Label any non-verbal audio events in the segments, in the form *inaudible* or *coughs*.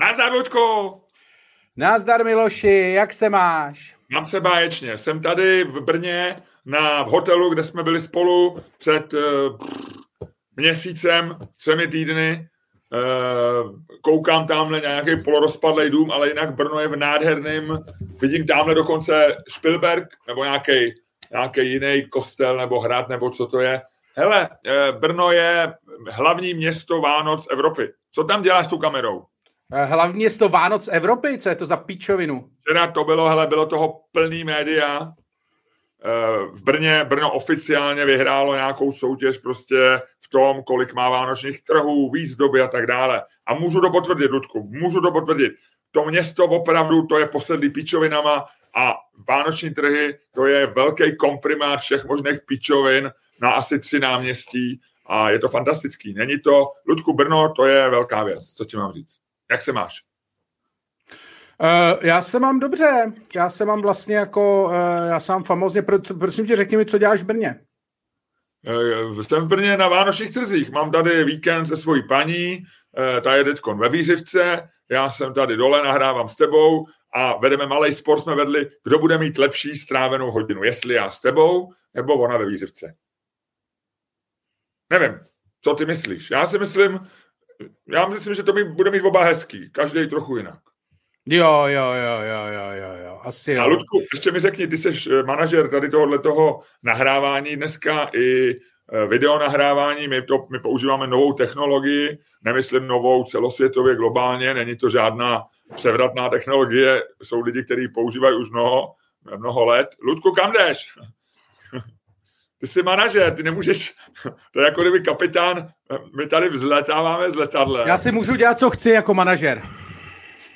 Nazdar, Ludku! Nazdar, Miloši, jak se máš? Mám se báječně. Jsem tady v Brně na v hotelu, kde jsme byli spolu před uh, měsícem, třemi týdny. Uh, koukám tamhle nějaký polorozpadlý dům, ale jinak Brno je v nádherném, vidím tamhle dokonce Spielberg nebo nějaký nějaký jiný kostel nebo hrad nebo co to je. Hele, uh, Brno je hlavní město Vánoc Evropy. Co tam děláš s tou kamerou? Eh, hlavní město Vánoc Evropy, co je to za píčovinu? Včera to bylo, hele, bylo toho plný média. Eh, v Brně, Brno oficiálně vyhrálo nějakou soutěž prostě v tom, kolik má vánočních trhů, výzdoby a tak dále. A můžu to potvrdit, Ludku, můžu to potvrdit. To město opravdu, to je posedlý píčovinama a vánoční trhy, to je velký komprimát všech možných píčovin na asi tři náměstí a je to fantastický. Není to, Ludku, Brno, to je velká věc, co ti mám říct. Jak se máš? Uh, já se mám dobře. Já se mám vlastně jako, uh, já sám famozně, pro, prosím tě, řekni mi, co děláš v Brně. Uh, jsem v Brně na Vánočních trzích. Mám tady víkend se svojí paní, uh, ta je teďkon ve Výřivce, já jsem tady dole, nahrávám s tebou a vedeme malý sport, jsme vedli, kdo bude mít lepší strávenou hodinu, jestli já s tebou, nebo ona ve Výřivce. Nevím, co ty myslíš? Já si myslím, já myslím, že to mi bude mít oba hezký, každý trochu jinak. Jo, jo, jo, jo, jo, jo, jo. asi jo. A Ludku, ještě mi řekni, ty jsi eh, manažer tady tohohle toho nahrávání dneska i eh, video nahrávání, my, to, my používáme novou technologii, nemyslím novou celosvětově, globálně, není to žádná převratná technologie, jsou lidi, kteří používají už mnoho, mnoho let. Ludku, kam jdeš? Ty jsi manažer, ty nemůžeš, *laughs* to je jako kdyby kapitán, my tady vzletáváme z letadla. Já si můžu dělat, co chci jako manažer.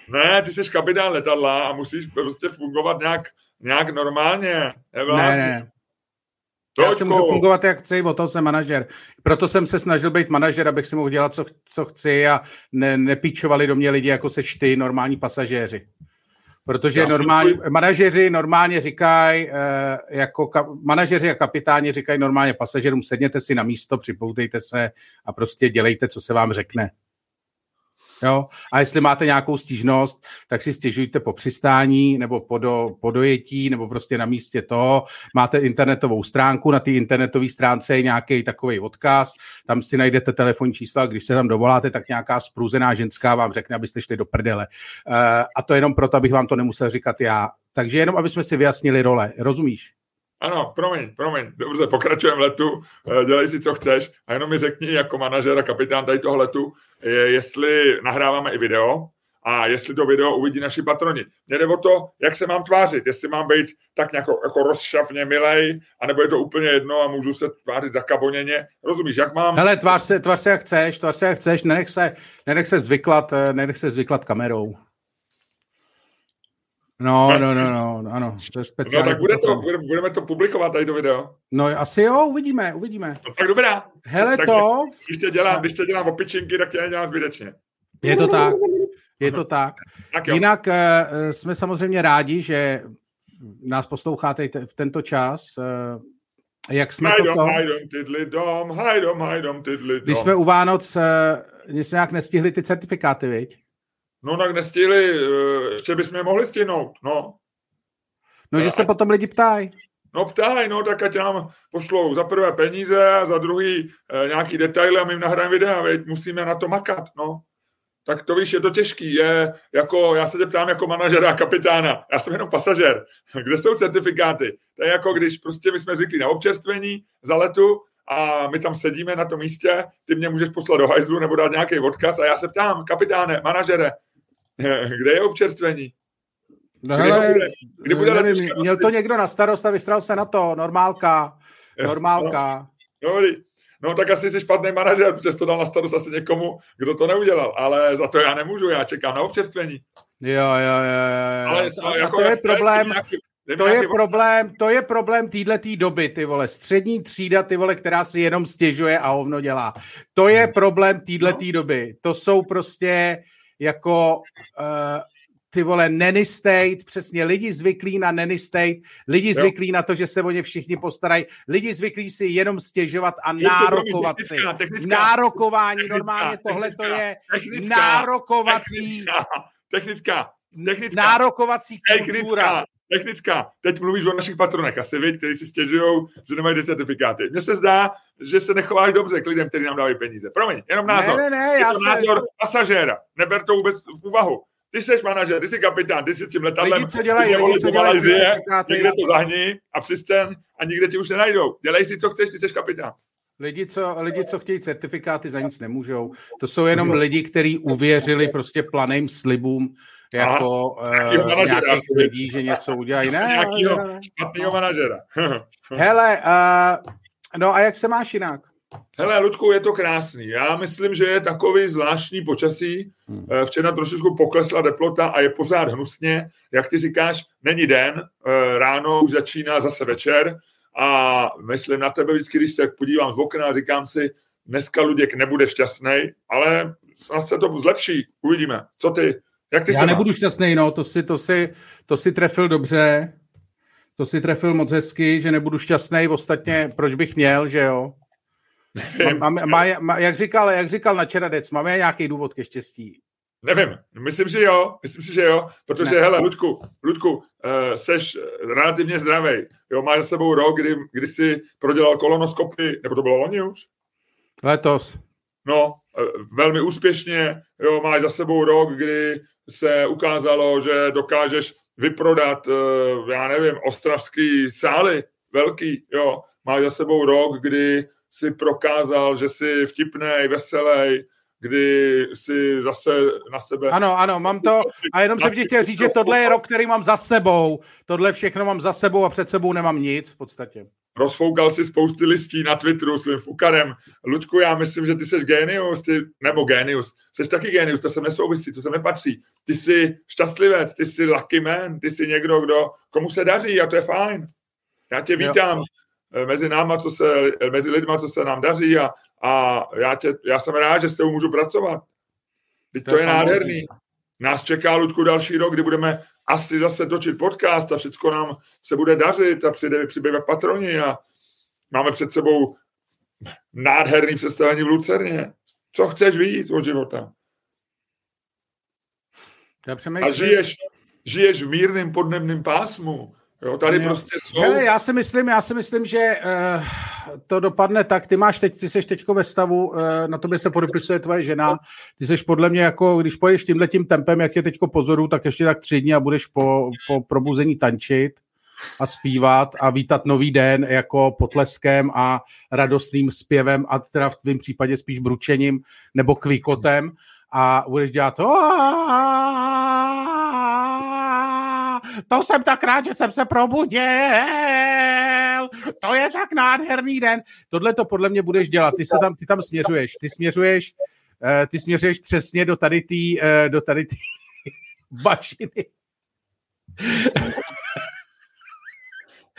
Ne, ty jsi kapitán letadla a musíš prostě fungovat nějak, nějak normálně. Ne, ne. To Já si můžu fungovat, jak chci, o to jsem manažer. Proto jsem se snažil být manažer, abych si mohl dělat, co, co chci a ne, nepíčovali do mě lidi, jako se ty normální pasažéři. Protože normálně, svůj... manažeři normálně říkají, eh, jako ka, manažeři a kapitáni říkají normálně pasažerům, sedněte si na místo, připoutejte se a prostě dělejte, co se vám řekne. Jo? A jestli máte nějakou stížnost, tak si stěžujte po přistání nebo po, do, po dojetí nebo prostě na místě toho. Máte internetovou stránku, na té internetové stránce je nějaký takový odkaz, tam si najdete telefonní číslo a když se tam dovoláte, tak nějaká spruzená ženská vám řekne, abyste šli do prdele. Uh, a to jenom proto, abych vám to nemusel říkat já. Takže jenom, aby jsme si vyjasnili role. Rozumíš? Ano, promiň, promiň, dobře, pokračujeme letu, eh, dělej si, co chceš a jenom mi řekni jako manažer a kapitán tady toho letu, jestli nahráváme i video a jestli to video uvidí naši patroni. Mně jde o to, jak se mám tvářit, jestli mám být tak nějak jako rozšavně milej, anebo je to úplně jedno a můžu se tvářit zakaboněně. Rozumíš, jak mám... Hele, tvář se, tvář se jak chceš, tvář se jak chceš, nenech se, nenech se zvyklat, eh, nenech se zvyklat kamerou. No, no, no, no, ano, to je speciální. No tak bude to, bude, budeme to publikovat tady do video. No asi jo, uvidíme, uvidíme. No, tak dobrá. Hele tak, to. Když tě dělám, když tě dělám opičinky, tak tě nedělám zbytečně. Je to tak. Je to tak. tak Jinak uh, jsme samozřejmě rádi, že nás posloucháte v tento čas. Uh, jak jsme hajdom, toto... Hajdom, tidli dom, hajdom, hajdom, tidli dom. Když jsme u Vánoc, uh, jsme nějak nestihli ty certifikáty, viď? No tak nestihli, eh, ještě bychom je mohli stihnout, no. No, že se potom lidi ptají. No ptají, no tak ať nám pošlou za prvé peníze a za druhý e, nějaký detaily a my jim nahrajeme videa, veď musíme na to makat, no. Tak to víš, je to těžký, je jako, já se tě ptám jako manažera a kapitána, já jsem jenom pasažer, *laughs* kde jsou certifikáty? To je jako když prostě my jsme zvykli na občerstvení za letu a my tam sedíme na tom místě, ty mě můžeš poslat do hajzlu nebo dát nějaký odkaz a já se ptám, kapitáne, manažere, *laughs* Kde je občerstvení? No kdy, hele, bude, kdy bude nevím, měl to někdo na starost a vystral se na to. Normálka. *laughs* Normálka. No, no, no tak asi jsi špatný manažer, protože to dal na starost asi někomu, kdo to neudělal. Ale za to já nemůžu, já čekám na občerstvení. Jo, jo, jo, jo. Ale a, jako to je problém, nějaký, to je problém, to je problém týhletý doby, ty vole, střední třída, ty vole, která si jenom stěžuje a hovno dělá. To je hmm. problém týhletý no. doby. To jsou prostě, jako uh, ty vole, nanny state, přesně lidi zvyklí na nanny state, lidi jo. zvyklí na to, že se o ně všichni postarají, lidi zvyklí si jenom stěžovat a nárokovat si. Nárokování, technická, normálně tohle to je technická, nárokovací. Technická, technická, technická, nárokovací kultura. Technická, technická. Teď mluvíš o našich patronech asi, vy, kteří si stěžují, že nemají certifikáty. Mně se zdá, že se nechováš dobře k lidem, kteří nám dávají peníze. Promiň, jenom názor. Ne, ne, ne, je to se... názor pasažéra. Neber to vůbec v úvahu. Ty jsi manažer, ty jsi kapitán, ty jsi tím letadlem. Lidi, co dělají, lidi, co dělají, Malézie, někde to zahní a přisten a nikde ti už nenajdou. Dělej si, co chceš, ty jsi kapitán. Lidi co, lidi, co chtějí certifikáty, za nic nemůžou. To jsou jenom lidi, kteří uvěřili prostě planým slibům, jako uh, nějakých lidí, že něco udělají. Ne, nějakýho špatného manažera. *laughs* Hele, uh, no a jak se máš jinak? Hele, Ludku, je to krásný. Já myslím, že je takový zvláštní počasí. Hmm. Eh, včera trošičku poklesla teplota a je pořád hnusně. Jak ty říkáš, není den, eh, ráno už začíná zase večer a myslím na tebe vždycky, když se podívám z okna a říkám si, dneska Luděk nebude šťastný, ale snad se to zlepší. Uvidíme. Co ty? Jak ty Já nebudu šťastný, no, to si, to, si, to si trefil dobře. To si trefil moc hezky, že nebudu šťastný. Ostatně, proč bych měl, že jo? Má, má, má, má, jak, říkal, jak říkal na Čeradec, máme nějaký důvod ke štěstí? Nevím, myslím si, že jo, myslím si, že jo, protože, ne. hele, Ludku, Ludku, uh, seš relativně zdravý, jo, máš za sebou rok, kdy, kdy jsi prodělal kolonoskopy, nebo to bylo loni už? Letos. No, uh, velmi úspěšně, jo, máš za sebou rok, kdy se ukázalo, že dokážeš vyprodat, uh, já nevím, ostravský sály, velký, jo, máš za sebou rok, kdy si prokázal, že jsi vtipný, veselý, kdy si zase na sebe... Ano, ano, mám to a jenom jsem ti chtěl říct, že tohle je rok, který mám za sebou. Tohle všechno mám za sebou a před sebou nemám nic v podstatě. Rozfoukal si spousty listí na Twitteru svým fukarem. Luďku, já myslím, že ty jsi genius, ty, nebo genius, jsi taky genius, to se nesouvisí, to se nepatří. Ty jsi šťastlivec, ty jsi lucky man, ty jsi někdo, kdo, komu se daří a to je fajn. Já tě vítám. Jo. Eh, mezi náma, co se, eh, mezi lidma, co se nám daří a, a já, tě, já jsem rád, že s tebou můžu pracovat. Teď to, to je nádherný. Nás čeká, Ludku, další rok, kdy budeme asi zase točit podcast a všechno nám se bude dařit a přijde, přibývat patroni a máme před sebou nádherný představení v Lucerně. Co chceš víc od života? Já a žiješ, žiješ v mírném podnebném pásmu. Jo, tady jo. prostě jsou... Hele, já si myslím, já si myslím, že uh, to dopadne tak, ty máš teď, ty jsi teďko ve stavu, uh, na tobě se podepisuje tvoje žena, ty jsi podle mě jako, když pojedeš tímhle tím tempem, jak je teďko pozoru, tak ještě tak tři dny a budeš po, po probuzení tančit a zpívat a vítat nový den jako potleskem a radostným zpěvem a teda v tvém případě spíš bručením nebo kvíkotem a budeš dělat to to jsem tak rád, že jsem se probudil, to je tak nádherný den. Tohle to podle mě budeš dělat, ty se tam, ty tam směřuješ, ty směřuješ, uh, ty směřuješ přesně do tady té, uh, do tady té *laughs* bašiny.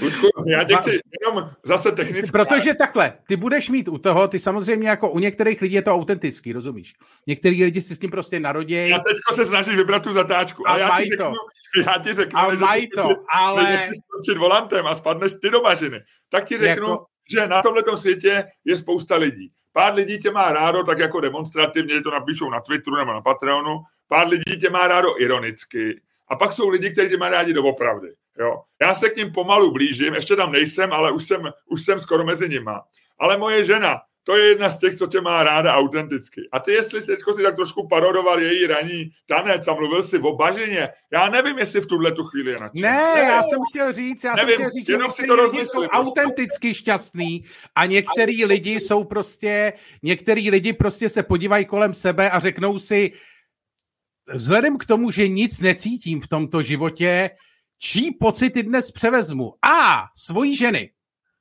Ludku, já tě chci jenom zase technicky. Protože takhle, ty budeš mít u toho, ty samozřejmě jako u některých lidí je to autentický, rozumíš? Některý lidi si s tím prostě narodějí. Já teďko se snažím vybrat tu zatáčku. A, a já, ti řeknu, to. já ti řeknu, a mají to, si, ale... Když volantem a spadneš ty do bažiny, tak ti řeknu, jako... že na tomhle světě je spousta lidí. Pár lidí tě má rádo tak jako demonstrativně, to napíšou na Twitteru nebo na Patreonu, pár lidí tě má rádo ironicky, a pak jsou lidi, kteří tě mají rádi doopravdy. Jo. Já se k ním pomalu blížím, ještě tam nejsem, ale už jsem, už jsem skoro mezi nima. Ale moje žena, to je jedna z těch, co tě má ráda autenticky. A ty, jestli jsi teďko si tak trošku parodoval její raní tanec a mluvil si o bažině, já nevím, jestli v tuhle tu chvíli je Ne, ne, já jsem chtěl říct, já nevím, jsem chtěl říct, že některý to lidi jsou prostě. autenticky šťastný a některý lidi jsou prostě, některý lidi prostě se podívají kolem sebe a řeknou si, vzhledem k tomu, že nic necítím v tomto životě, čí pocity dnes převezmu? A, svojí ženy.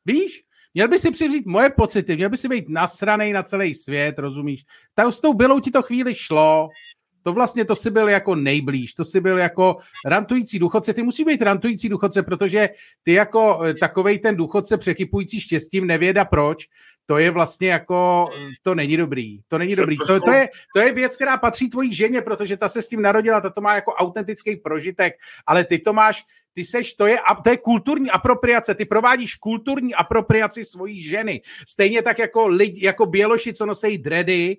Víš? Měl by si přivřít moje pocity, měl by si být nasranej na celý svět, rozumíš? Tak s tou bylou ti to chvíli šlo, To vlastně to si byl jako nejblíž, to si byl jako rantující důchodce. Ty musí být rantující důchodce, protože ty jako eh, takovej ten důchodce překypující štěstím nevěda proč, to je vlastně jako, to není dobrý. To není dobrý. To, to, je, to je věc, která patří tvojí ženě, protože ta se s tím narodila, ta to má jako autentický prožitek, ale ty to máš, ty seš, to je, to je kulturní apropriace, ty provádíš kulturní apropriaci svojí ženy. Stejně tak jako, lidi, jako běloši, co nosejí dredy,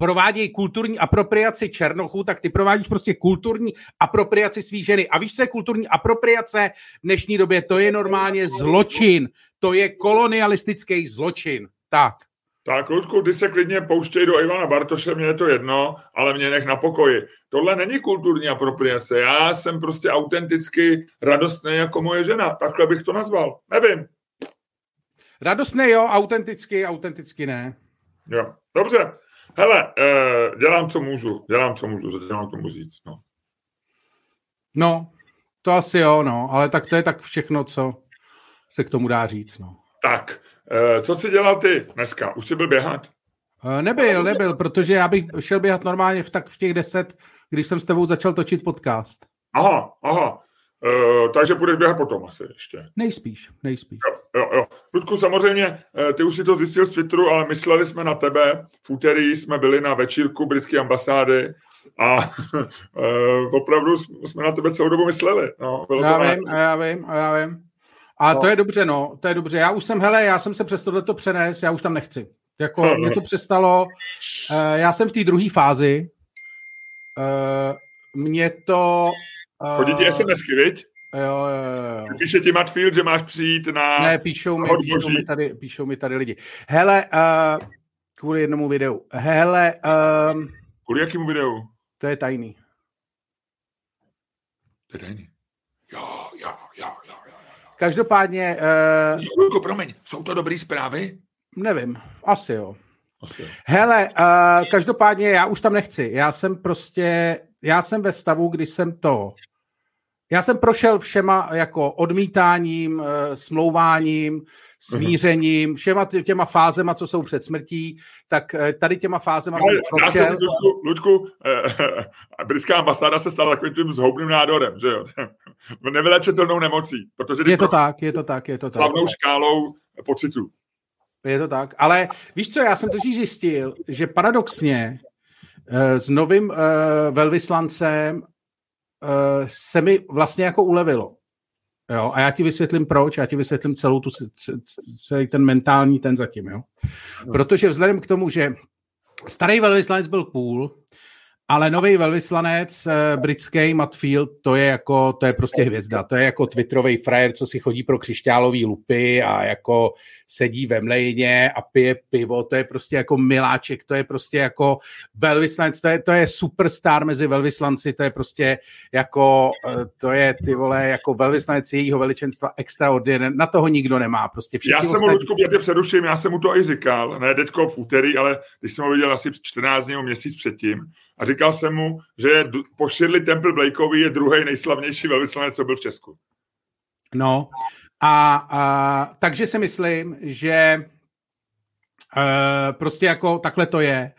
provádějí kulturní apropriaci černochů, tak ty provádíš prostě kulturní apropriaci svý ženy. A víš, co je kulturní apropriace v dnešní době? To je normálně zločin. To je kolonialistický zločin. Tak. Tak, Ludku, ty se klidně pouštěj do Ivana Bartoše, mě je to jedno, ale mě nech na pokoji. Tohle není kulturní apropriace. Já jsem prostě autenticky radostný jako moje žena. Takhle bych to nazval. Nevím. Radostný jo, autenticky, autenticky ne. Jo, dobře. Hele, uh, dělám, co můžu. Dělám, co můžu. Dělám tomu říct. No. no, to asi jo, no. Ale tak to je tak všechno, co se k tomu dá říct, no. Tak, uh, co jsi dělal ty dneska? Už jsi byl běhat? Uh, nebyl, nebyl, protože já bych šel běhat normálně v, tak v těch deset, když jsem s tebou začal točit podcast. Aha, aha. Uh, takže půjdeš běhat potom asi ještě. Nejspíš, nejspíš. Jo, jo, jo. Ludku, samozřejmě, uh, ty už si to zjistil z Twitteru, ale mysleli jsme na tebe. V úterý jsme byli na večírku britské ambasády a uh, *laughs* opravdu jsme na tebe celou dobu mysleli. No, bylo já to vím, a já vím, a já vím. A no. to je dobře, no, to je dobře. Já už jsem, hele, já jsem se přes tohleto přenes, já už tam nechci. Jako, *laughs* mě to přestalo, uh, já jsem v té druhé fázi, uh, mě to Chodí ti SMSky, viď? Jo, jo, jo. Píše ti Matfield, že máš přijít na... Ne, píšou mi, píšou mi, tady, píšou mi tady lidi. Hele, uh, kvůli jednomu videu. Hele... Um, kvůli jakému videu? To je tajný. To je tajný. Jo, jo, jo, jo, jo. Každopádně... Uh, Julko, promiň, jsou to dobré zprávy? Nevím, asi jo. Asi. Hele, uh, každopádně já už tam nechci. Já jsem prostě, já jsem ve stavu, kdy jsem to já jsem prošel všema jako odmítáním, eh, smlouváním, smířením, všema těma fázema, co jsou před smrtí, tak eh, tady těma fázema jsem prošel. Jsem, Ludku, Ludku eh, *laughs* britská ambasáda se stala takovým tím zhoubným nádorem, že jo? *laughs* Nevylečitelnou nemocí. Protože je to pro... tak, je to tak, je to tak. Slavnou škálou pocitů. Je to tak, ale víš co, já jsem totiž zjistil, že paradoxně s novým velvyslancem se mi vlastně jako ulevilo. Jo? A já ti vysvětlím proč, já ti vysvětlím celou tu, celý ten mentální ten zatím. Jo? Protože vzhledem k tomu, že starý velvyslanec byl cool, ale nový velvyslanec eh, britský Matfield, to je jako, to je prostě hvězda. To je jako twitterový frajer, co si chodí pro křišťálový lupy a jako sedí ve mlejně a pije pivo. To je prostě jako miláček, to je prostě jako velvyslanec, to je, to je superstar mezi velvyslanci, to je prostě jako, eh, to je ty vole, jako velvyslanec jejího veličenstva extraordinární. Na toho nikdo nemá. Prostě já jsem ostatní... mu, Ludku, já tě přeruším, já jsem mu to i říkal, ne teďko v úterý, ale když jsem ho viděl asi 14 dní měsíc předtím, a říkal jsem mu, že po Shirley Temple Blakeovi je druhý nejslavnější velvyslanec, co byl v Česku. No, a, a takže si myslím, že uh, prostě jako takhle to je.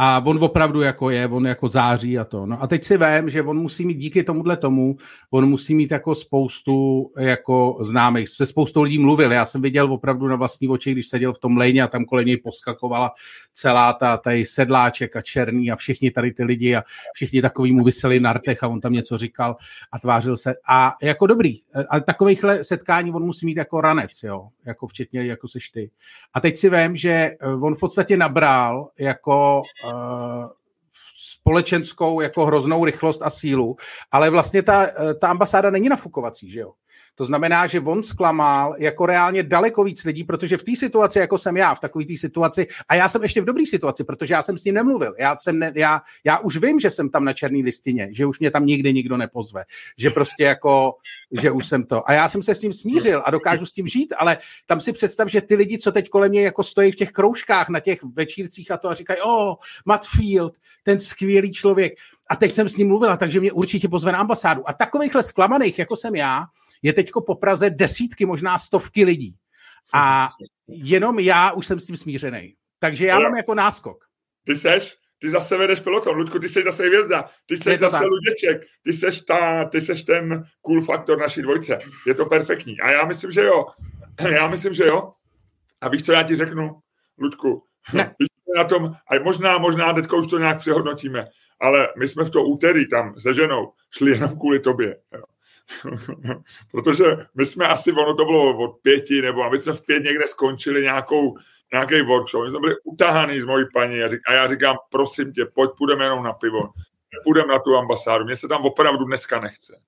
A on opravdu jako je, on jako září a to. No a teď si vím, že on musí mít díky tomuhle tomu, on musí mít jako spoustu jako známých. Se spoustou lidí mluvil. Já jsem viděl opravdu na vlastní oči, když seděl v tom lejně a tam kolem něj poskakovala celá ta tady sedláček a černý a všichni tady ty lidi a všichni takový mu vyseli na rtech a on tam něco říkal a tvářil se. A jako dobrý, ale takovýchhle setkání on musí mít jako ranec, jo, jako včetně jako seš ty. A teď si vím, že on v podstatě nabral jako Eh, společenskou jako hroznou rychlost a sílu, ale vlastně ta, eh, ta ambasáda není nafukovací, že jo? To znamená, že on zklamal jako reálně daleko víc lidí, protože v té situaci, jako jsem já, v takové té situaci, a já jsem ještě v dobré situaci, protože já jsem s ním nemluvil. Já, jsem ne, já, já už vím, že jsem tam na černé listině, že už mě tam nikdy nikdo nepozve, že prostě jako, že už jsem to. A já jsem se s tím smířil a dokážu s tím žít, ale tam si představ, že ty lidi, co teď kolem mě jako stojí v těch kroužkách na těch večírcích a to a říkají, o, oh, Matt Field, ten skvělý člověk. A teď jsem s ním mluvila, takže mě určitě pozve na ambasádu. A takovýchhle zklamaných, jako jsem já, je teďko po Praze desítky, možná stovky lidí. A jenom já už jsem s tím smířený. Takže já mám jako náskok. Ty seš? ty zase vedeš peloton, Ludku, ty jsi zase hvězda, ty jsi zase tak. Luděček, ty jsi, ta, ty jsi ten cool faktor naší dvojce. Je to perfektní. A já myslím, že jo. *clears throat* Já myslím, že jo. A víš, co já ti řeknu, Ludku? Ne. Víš, na tom, a možná, možná teďka už to nějak přehodnotíme, ale my jsme v to úterý tam se ženou šli jenom kvůli tobě. Jo. *laughs* Protože my jsme asi, ono to bylo od pěti, nebo aby jsme v pět někde skončili nějakou, nějaký workshop. My jsme byli utahaný z mojí paní a, řík, a já říkám, prosím tě, pojď, půjdeme jenom na pivo. Půjdeme na tu ambasádu. Mně se tam opravdu dneska nechce.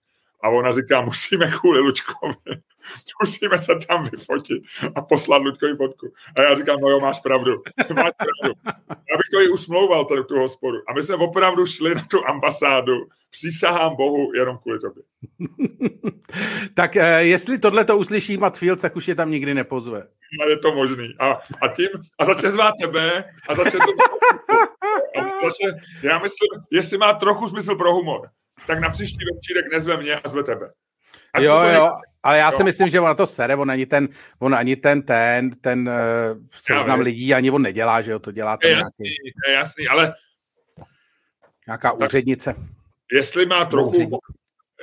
A ona říká, musíme kvůli Lučkovi, *laughs* musíme se tam vyfotit a poslat Lučkovi fotku. A já říkám, no jo, máš pravdu, *laughs* máš pravdu. Já bych to i usmlouval, tady tu hospodu. A my jsme opravdu šli na tu ambasádu, přísahám Bohu, jenom kvůli tobě. *laughs* tak eh, jestli tohle to uslyší Matt Fields, tak už je tam nikdy nepozve. A je to možný. A, a tím, a začne zvát tebe, a začne to a začne, já myslím, jestli má trochu smysl pro humor, tak na příští večírek nezve mě a zve tebe. Ať jo, jo, ale já jo. si myslím, že on na to sere, on ani ten, on ani ten, ten, ten uh, seznam lidí, ani on nedělá, že jo, to dělá ten je jasný, nějaký... je jasný, ale nějaká tak, úřednice. Jestli má trochu,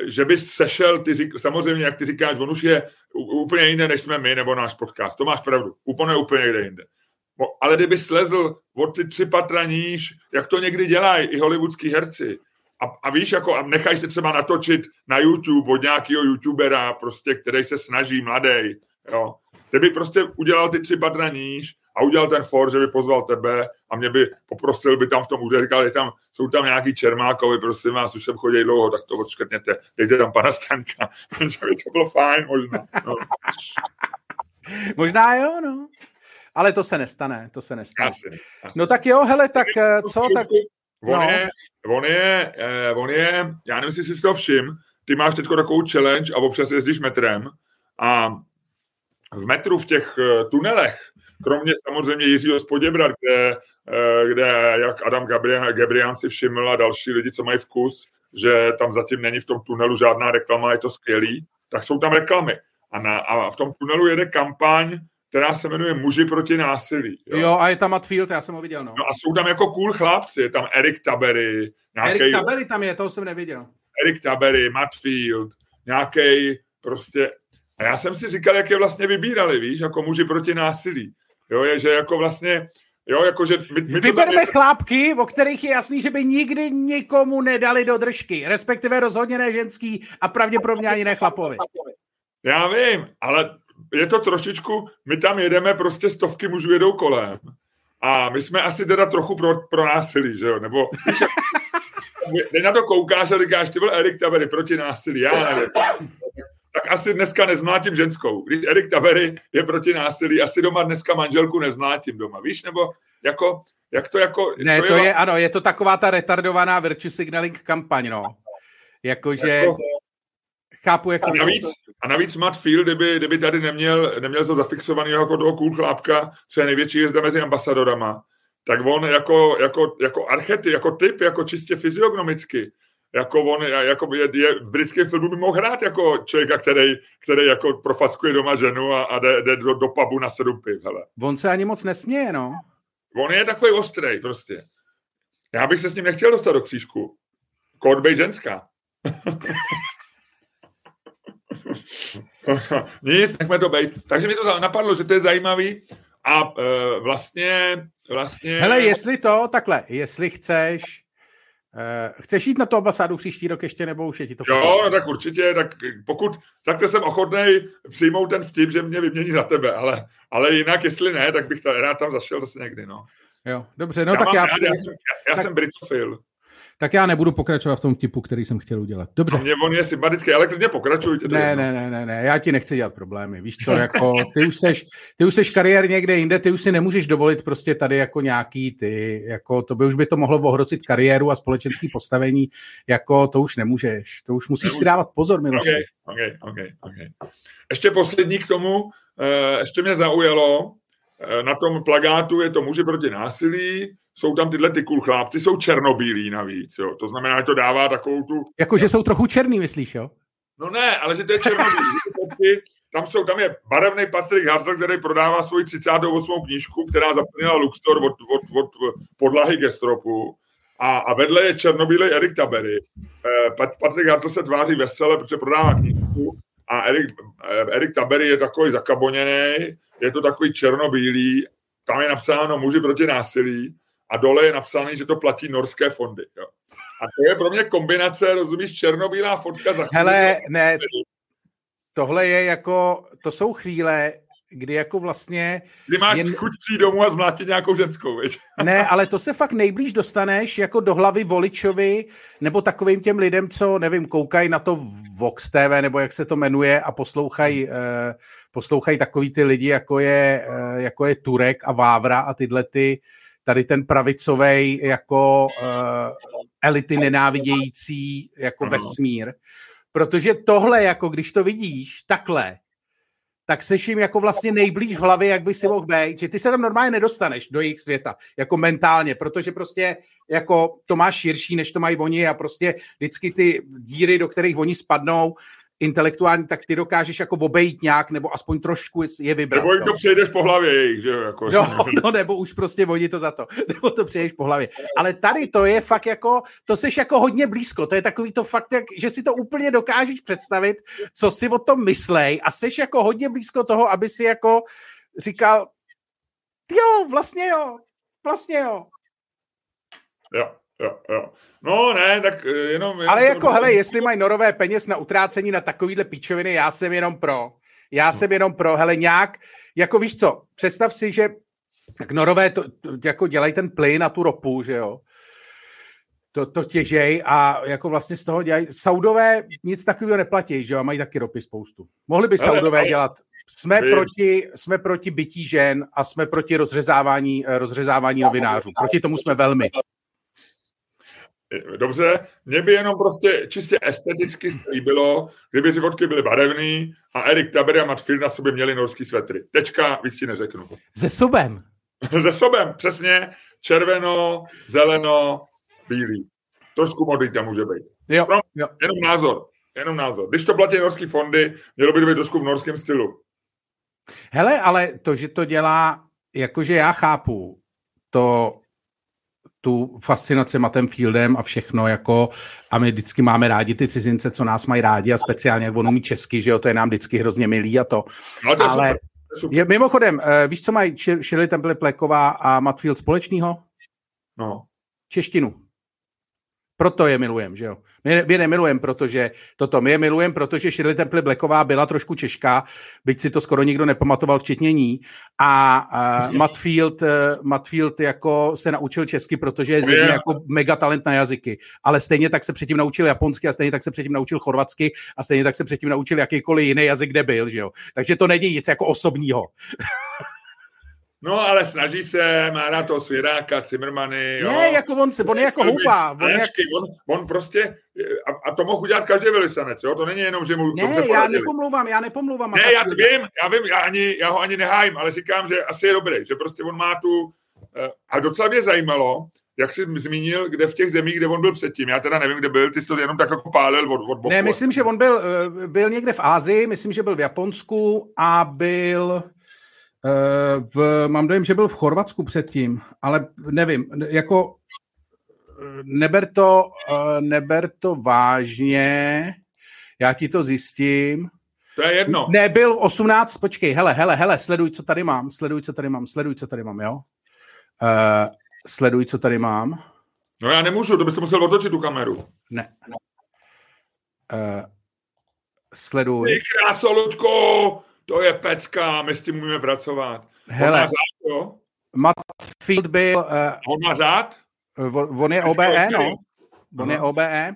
že by sešel, ty samozřejmě, jak ty říkáš, on už je úplně jiné, než jsme my, nebo náš podcast. To máš pravdu. Úplně, úplně někde jinde. Ale kdyby slezl od ty tři patra níž, jak to někdy dělají i hollywoodský herci, a, a víš, jako a nechají se třeba natočit na YouTube od nějakého youtubera, prostě, který se snaží, mladý, jo. Kdyby prostě udělal ty tři patra níž a udělal ten for, že by pozval tebe a mě by poprosil by tam v tom úřadu, říkal, je tam, jsou tam nějaký Čermákovi, prosím vás, už jsem chodil dlouho, tak to odškrtněte, dejte tam pana Stanka, *laughs* že by to bylo fajn možná. No. *laughs* možná jo, no. Ale to se nestane, to se nestane. Asi, asi. No tak jo, hele, tak eh, co, tak On, no. je, on, je, eh, on je, já nevím, jestli jsi si to všim, ty máš teď takovou challenge a občas jezdíš metrem a v metru v těch eh, tunelech, kromě samozřejmě Jiřího Spoděbrat, kde, eh, kde jak Adam Gabriel, Gabriel si všiml a další lidi, co mají vkus, že tam zatím není v tom tunelu žádná reklama, je to skvělý, tak jsou tam reklamy. A, na, a v tom tunelu jede kampaň která se jmenuje Muži proti násilí. Jo, jo a je tam Matfield, já jsem ho viděl. No. no a jsou tam jako cool chlapci, je tam Erik Tabery. Nějaký, Erik Tabery tam je, toho jsem neviděl. Erik Tabery, Matfield, nějaký prostě... A já jsem si říkal, jak je vlastně vybírali, víš, jako muži proti násilí. Jo, je, že jako vlastně Jo, jakože my, my Vyberme je... chlápky, o kterých je jasný, že by nikdy nikomu nedali do držky, respektive rozhodně ne ženský a pravděpodobně ani ne chlapovi. Já vím, ale je to trošičku, my tam jedeme, prostě stovky mužů jedou kolem. A my jsme asi teda trochu pro, pro násilí, že jo? Nebo *laughs* víš, na to koukáš a říkáš, ty byl Erik Tavery proti násilí, já nevím. Tak asi dneska nezmlátím ženskou. Když Erik Tavery je proti násilí, asi doma dneska manželku nezmlátím doma, víš? Nebo jako, jak to jako... Ne, je to je, ano, je to taková ta retardovaná virtue signaling kampaň, no. Jakože... Jako, Chápu, jak to a navíc, a navíc Matt Field, kdyby, kdyby tady neměl, neměl to zafixovaný jako toho cool chlápka, co je největší jezda mezi ambasadorama, tak on jako, jako, jako archety, jako typ, jako čistě fyziognomicky, jako on jako je, je, v britském filmu by mohl hrát jako člověka, který, který jako profackuje doma ženu a, a jde, jde do, do pubu na sedm piv, hele. On se ani moc nesměje, no. On je takový ostrý prostě. Já bych se s ním nechtěl dostat do křížku. Kód ženská. *laughs* *laughs* Nic, nechme to být. Takže mi to napadlo, že to je zajímavý a uh, vlastně, vlastně... Hele, jestli to, takhle, jestli chceš, uh, chceš jít na tu ambasádu příští rok ještě, nebo už je ti to... Jo, no, tak určitě, tak pokud, takhle jsem ochotný přijmout ten vtip, že mě vymění za tebe, ale, ale jinak, jestli ne, tak bych rád tam zašel zase někdy, no. Jo, dobře, no já tak já... Rád, já, jsem, já tak... jsem britofil tak já nebudu pokračovat v tom typu, který jsem chtěl udělat. Dobře. A mě on je sympatický, ale klidně pokračujte. Ne, ne, ne, ne, ne, já ti nechci dělat problémy. Víš co, *laughs* jako ty už seš, ty už seš kariér někde jinde, ty už si nemůžeš dovolit prostě tady jako nějaký ty, jako to by už by to mohlo ohrocit kariéru a společenský postavení, jako to už nemůžeš. To už musíš Nemůžu. si dávat pozor, Miloši. Okay, okay, okay, okay. Ještě poslední k tomu, eh, ještě mě zaujalo, eh, na tom plagátu je to muži proti násilí, jsou tam tyhle ty cool chlápci, jsou černobílí navíc, jo. To znamená, že to dává takovou tu... Jakože jsou trochu černý, myslíš, jo? No ne, ale že to je černobílí. *laughs* tam, jsou, tam je barevný Patrick Hartl, který prodává svoji 38. knížku, která zaplnila Luxtor od, od, od podlahy ke stropu. A, a vedle je černobílej Erik Tabery. Eh, Patrick Hartl se tváří vesele, protože prodává knížku a Erik, eh, Erik Tabery je takový zakaboněný, je to takový černobílý, tam je napsáno muži proti násilí a dole je napsané, že to platí norské fondy. Jo. A to je pro mě kombinace, rozumíš, černobílá fotka za Hele, ne, tohle je jako, to jsou chvíle, kdy jako vlastně... Kdy máš jen... chuť přijít domů a zmlátit nějakou ženskou, viď? *laughs* Ne, ale to se fakt nejblíž dostaneš jako do hlavy voličovi nebo takovým těm lidem, co, nevím, koukají na to Vox TV, nebo jak se to jmenuje a poslouchají uh, poslouchají takový ty lidi, jako je, uh, jako je Turek a Vávra a tyhle ty, tady ten pravicovej jako uh, elity nenávidějící jako vesmír. Protože tohle, jako když to vidíš takhle, tak seš jim jako vlastně nejblíž v hlavě, jak by si mohl být, že ty se tam normálně nedostaneš do jejich světa, jako mentálně, protože prostě jako to máš širší, než to mají oni a prostě vždycky ty díry, do kterých oni spadnou, intelektuální, tak ty dokážeš jako obejít nějak, nebo aspoň trošku je vybrat. Nebo jim to přejdeš po hlavě jejich, že jo? Jako... No, no, nebo už prostě oni to za to, *laughs* nebo to přejdeš po hlavě. Ale tady to je fakt jako, to seš jako hodně blízko, to je takový to fakt, jak, že si to úplně dokážeš představit, co si o tom myslej a seš jako hodně blízko toho, aby si jako říkal, jo, vlastně jo, vlastně jo. Jo, jo, jo. No ne, tak eh, jenom... Ale jako, hele, jestli mají norové peněz na utrácení na takovýhle píčoviny, já jsem jenom pro. Já no. jsem jenom pro, hele, nějak, jako víš co, představ si, že tak norové to, to jako dělají ten plyn a tu ropu, že jo, to, to těžej a jako vlastně z toho dělají, Saudové nic takového neplatí, že jo, a mají taky ropy spoustu. Mohli by Saudové ale, dělat, jsme proti, jsme proti bytí žen a jsme proti rozřezávání, eh, rozřezávání novinářů. Proti tomu jsme velmi. Dobře, mě by jenom prostě čistě esteticky slíbilo, kdyby ty fotky byly barevný a Erik Taber a Matfield na sobě měli norský svetry. Tečka, víc ti neřeknu. Ze sobem. *laughs* Ze sobem, přesně. Červeno, zeleno, bílý. Trošku modrý tam může být. Jo, no, jo. Jenom názor. Jenom názor. Když to platí norský fondy, mělo by to být trošku v norském stylu. Hele, ale to, že to dělá, jakože já chápu, to tu fascinaci Matem Fieldem a všechno, jako, a my vždycky máme rádi ty cizince, co nás mají rádi a speciálně, jak on umí česky, že jo, to je nám vždycky hrozně milý a to. No, to Ale super. Je, mimochodem, uh, víš, co mají Shirley Temple Pleková a Matt Field společného? No. Češtinu. Proto je milujem, že jo. My, my nemilujeme, protože toto, my je milujeme, protože Shirley Temple Blacková byla trošku češká, byť si to skoro nikdo nepamatoval, včetně ní. A uh, *laughs* Matt, Field, uh, Matt Field jako se naučil česky, protože je země jako mega talent na jazyky. Ale stejně tak se předtím naučil japonsky a stejně tak se předtím naučil chorvatsky a stejně tak se předtím naučil jakýkoliv jiný jazyk, kde byl, že jo. Takže to není nic jako osobního. *laughs* No, ale snaží se, má na to svěráka, Cimrmany. Jo. Ne, jako on, se, on je jako houpa. On, jak... on, on, prostě, a, a, to mohl udělat každý velisanec, jo? To není jenom, že mu Ne, dobře já poradili. nepomlouvám, já nepomlouvám. Ne, já vím, já vím, já, ani, já ho ani nehájím, ale říkám, že asi je dobrý, že prostě on má tu, eh, a docela mě zajímalo, jak jsi zmínil, kde v těch zemích, kde on byl předtím. Já teda nevím, kde byl, ty jsi to jenom tak jako pálil od, od boku. Ne, myslím, že on byl, eh, byl někde v Ázii, myslím, že byl v Japonsku a byl v, mám dojem, že byl v Chorvatsku předtím, ale nevím, jako eh, neber to, eh, neber to vážně, já ti to zjistím. To je jedno. Nebyl 18, počkej, hele, hele, hele, sleduj, co tady mám, sleduj, co tady mám, sleduj, co tady mám, jo? Uh, sleduj, co tady mám. No já nemůžu, to byste musel otočit tu kameru. Ne. Uh, sleduj. Ty kráso, Luďko! To je pecka, my s tím můžeme pracovat. Hele, on má řád, jo? Matt Field byl... Uh, on má řád? On, on je OBE, no. On je OBE.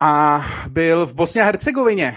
A byl v Bosně a Hercegovině.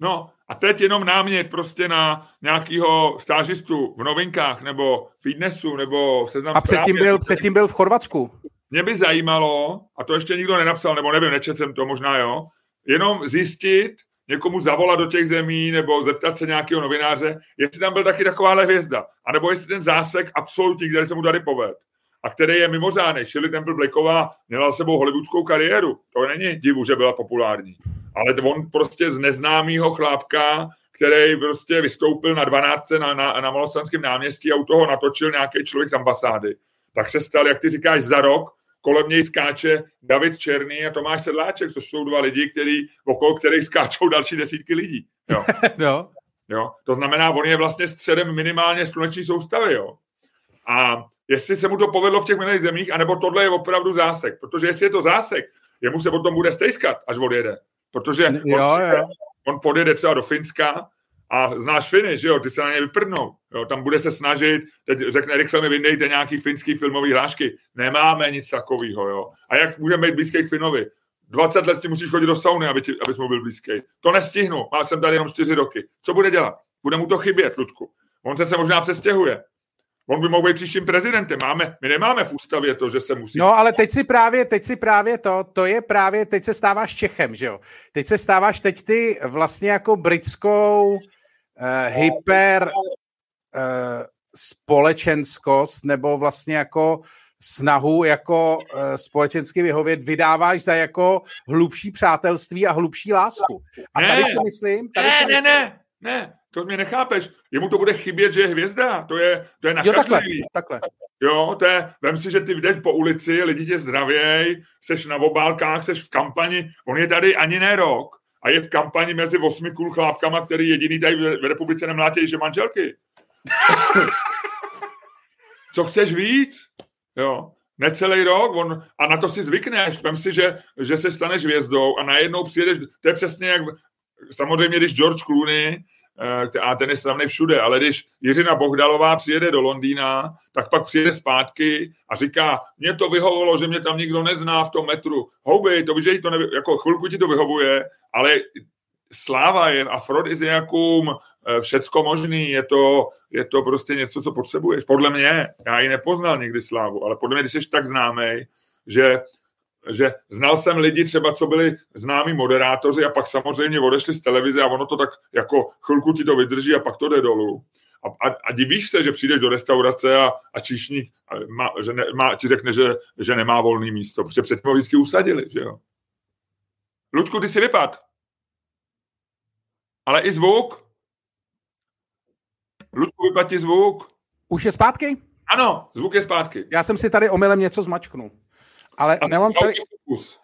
No, a teď jenom námět prostě na nějakého stážistu v novinkách, nebo v Fitnessu, nebo v seznam A předtím byl, předtím byl v Chorvatsku. Mě by zajímalo, a to ještě nikdo nenapsal, nebo nevím, nečet jsem to, možná jo, jenom zjistit, někomu zavolat do těch zemí nebo zeptat se nějakého novináře, jestli tam byl taky takováhle hvězda. A nebo jestli ten zásek absolutní, který se mu tady poved a který je mimořádný. Shirley Temple Blacková měla sebou hollywoodskou kariéru. To není divu, že byla populární. ale on prostě z neznámého chlápka, který prostě vystoupil na 12 na, na, na Malostranském náměstí a u toho natočil nějaký člověk z ambasády. Tak se stal, jak ty říkáš, za rok kolem něj skáče David Černý a Tomáš Sedláček, což jsou dva lidi, který, okolo kterých skáčou další desítky lidí. Jo. *laughs* no. Jo? To znamená, on je vlastně středem minimálně sluneční soustavy. Jo? A jestli se mu to povedlo v těch minulých zemích, anebo tohle je opravdu zásek. Protože jestli je to zásek, jemu se potom bude stejskat, až odjede. Protože jo, on, jo. on podjede třeba do Finska a znáš Finy, že jo, ty se na ně vyprdnou. Jo, tam bude se snažit, teď řekne, rychle mi vyndejte nějaký finský filmový hlášky. Nemáme nic takového, jo. A jak můžeme být blízký k Finovi? 20 let si musíš chodit do sauny, aby ti, abys mu byl blízký. To nestihnu, má jsem tady jenom 4 roky. Co bude dělat? Bude mu to chybět, Ludku. On se se možná přestěhuje. On by mohl být příštím prezidentem. Máme, my nemáme v ústavě to, že se musí... No, ale teď si právě, teď si právě to, to je právě, teď se stáváš Čechem, že jo? Teď se stáváš teď ty vlastně jako britskou uh, hyper uh, společenskost, nebo vlastně jako snahu jako uh, společensky vyhovět vydáváš za jako hlubší přátelství a hlubší lásku. A ne, tady si myslím... Tady ne, si myslím, ne, ne, ne, to mě nechápeš. Jemu to bude chybět, že je hvězda. To je, to je na jo, takhle, takhle. Jo, to je, vem si, že ty jdeš po ulici, lidi tě zdravěj, seš na obálkách, seš v kampani. On je tady ani ne rok a je v kampani mezi osmi kůl chlápkama, který jediný tady v republice nemlátějí, že manželky. *laughs* Co chceš víc? Jo. Necelý rok, on, a na to si zvykneš. Vem si, že, že se staneš hvězdou a najednou přijedeš, to je přesně jak, samozřejmě, když George Clooney a ten je slavný všude, ale když Jiřina Bohdalová přijede do Londýna, tak pak přijede zpátky a říká, mě to vyhovovalo, že mě tam nikdo nezná v tom metru. Houby, to že to nevy, jako chvilku ti to vyhovuje, ale sláva je afrodiziakum, eh, všecko možný, je to, je to prostě něco, co potřebuješ. Podle mě, já ji nepoznal nikdy slávu, ale podle mě, když jsi tak známý, že že znal jsem lidi třeba, co byli známí moderátoři a pak samozřejmě odešli z televize a ono to tak jako chvilku ti to vydrží a pak to jde dolů. A, a, a divíš se, že přijdeš do restaurace a, a číšník má, že ne, má, ti řekne, že, že nemá volný místo, protože předtím ho vždycky usadili, že jo. Ludku, ty si vypad. Ale i zvuk. Ludku, vypad ti zvuk. Už je zpátky? Ano, zvuk je zpátky. Já jsem si tady omylem něco zmačknul. Ale a nemám tady... Fokus.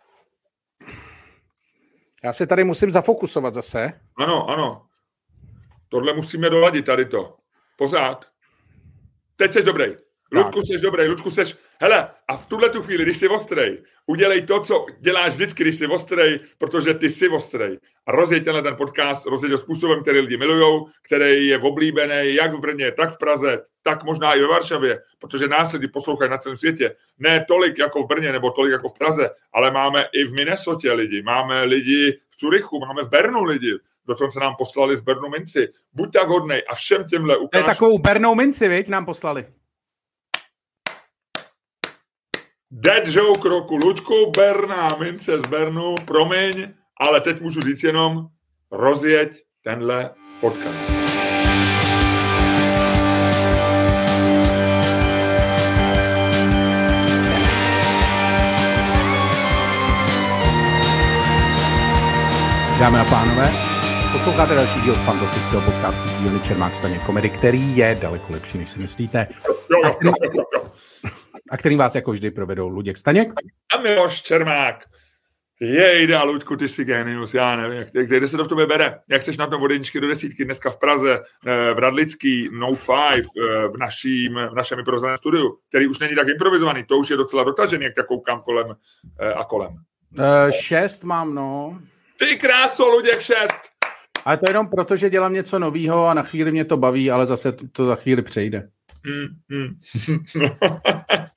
Já se tady musím zafokusovat zase. Ano, ano. Tohle musíme doladit, tady to. Pořád. Teď jsi dobrý. Ludku, jsi dobrý. Ludku, jsi... Hele, a v tuhle tu chvíli, když jsi ostrej, udělej to, co děláš vždycky, když jsi ostrej, protože ty jsi ostrej. A rozjeď tenhle ten podcast, rozjeď ho způsobem, který lidi milují, který je oblíbený jak v Brně, tak v Praze, tak možná i ve Varšavě, protože nás lidi poslouchají na celém světě. Ne tolik jako v Brně nebo tolik jako v Praze, ale máme i v Minnesotě lidi, máme lidi v Curychu, máme v Bernu lidi, dokonce nám poslali z Bernu minci. Buď tak hodnej a všem těmhle ukáž... To je takovou Bernou minci, viď, nám poslali. Dead joke roku. Luďku Berná mince z Bernu, promiň, ale teď můžu říct jenom rozjeď tenhle podcast. Dámy a pánové, posloucháte další díl fantastického podcastu z dílny Čermák Staně Komedy, který je daleko lepší, než si myslíte. Jo, jo, jo, jo, jo a kterým vás jako vždy provedou Luděk Staněk. A Miloš Čermák. Jejda, Luďku, ty jsi genius, já nevím, jak, kde se to v tobě bere? Jak seš na tom od jedničky do desítky dneska v Praze, eh, v Radlický, Note 5, eh, v, naším, v našem improvizovaném studiu, který už není tak improvizovaný, to už je docela dotažený, jak tak koukám kolem eh, a kolem. Uh, šest mám, no. Ty kráso, Luděk, šest! Ale to jenom proto, že dělám něco nového a na chvíli mě to baví, ale zase to za chvíli přejde. Mm, mm. *laughs*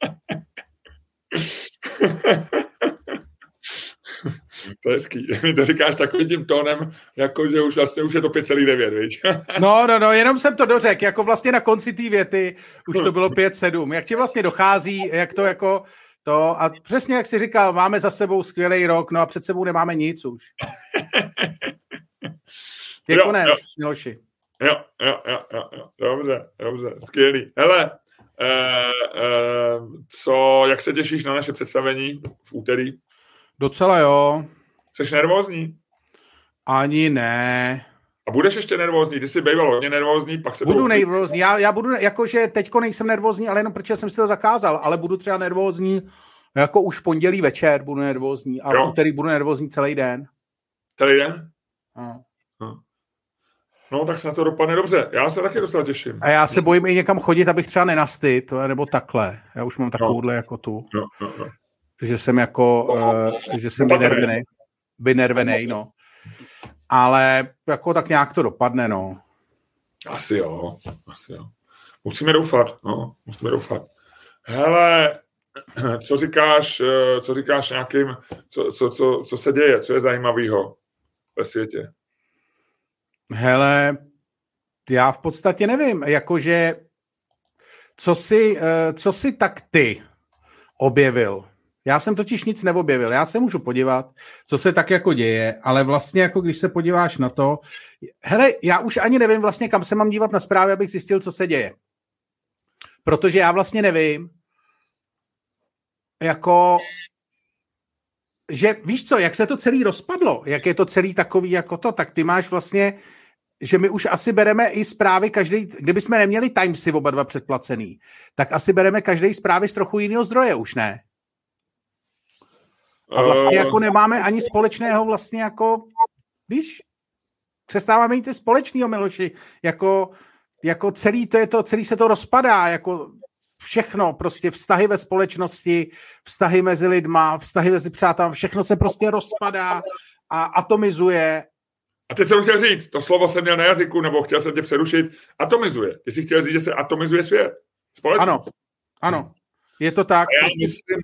to je hezký. *laughs* To říkáš takovým tím tónem, jako že už vlastně už je to 5,9, víš? *laughs* no, no, no, jenom jsem to dořekl, jako vlastně na konci té věty už to bylo 5,7. Jak ti vlastně dochází, jak to jako to, a přesně jak jsi říkal, máme za sebou skvělý rok, no a před sebou nemáme nic už. Je *laughs* jo, konec, jo. Miloši. Jo, jo, jo, jo, jo, dobře, dobře, skvělý. Hele, co, jak se těšíš na naše představení v úterý? Docela jo. Jsi nervózní? Ani ne. A budeš ještě nervózní? Ty jsi býval hodně nervózní, pak se Budu to... nervózní, já, já budu, jakože teďko nejsem nervózní, ale jenom protože jsem si to zakázal, ale budu třeba nervózní jako už pondělí večer budu nervózní a v úterý budu nervózní celý den. Celý den? No. No, tak se na to dopadne dobře. Já se taky docela těším. A já se bojím i někam chodit, abych třeba nenastyt, nebo takhle. Já už mám takovouhle no. jako tu. No, no, no. Že jsem jako, no, uh, že jsem vynervený. Vynervený, no. Ale jako tak nějak to dopadne, no. Asi jo, asi jo. Musíme doufat, no, musíme doufat. Hele, *clears throat* co říkáš, eh, co říkáš nějakým, co, co, co, co se děje, co je zajímavého ve světě? Hele, já v podstatě nevím, jakože co si, eh, co si tak ty objevil? Já jsem totiž nic neobjevil. Já se můžu podívat, co se tak jako děje, ale vlastně jako když se podíváš na to, hele, já už ani nevím vlastně, kam se mám dívat na zprávy, abych zjistil, co se děje. Protože já vlastně nevím, jako že víš co, jak se to celý rozpadlo, jak je to celý takový jako to, tak ty máš vlastně že my už asi bereme i zprávy každý, kdyby jsme neměli Timesy oba dva předplacený, tak asi bereme každý zprávy z trochu jiného zdroje, už ne? A vlastně jako nemáme ani společného vlastně jako, víš, přestáváme mít ty společného Miloši, jako, jako celý, to je to, celý se to rozpadá, jako všechno, prostě vztahy ve společnosti, vztahy mezi lidma, vztahy mezi přáteli, všechno se prostě rozpadá a atomizuje a teď jsem chtěl říct, to slovo jsem měl na jazyku, nebo chtěl jsem tě přerušit, atomizuje. Ty jsi chtěl říct, že se atomizuje svět. Společnost. Ano, ano, je to tak. A já myslím,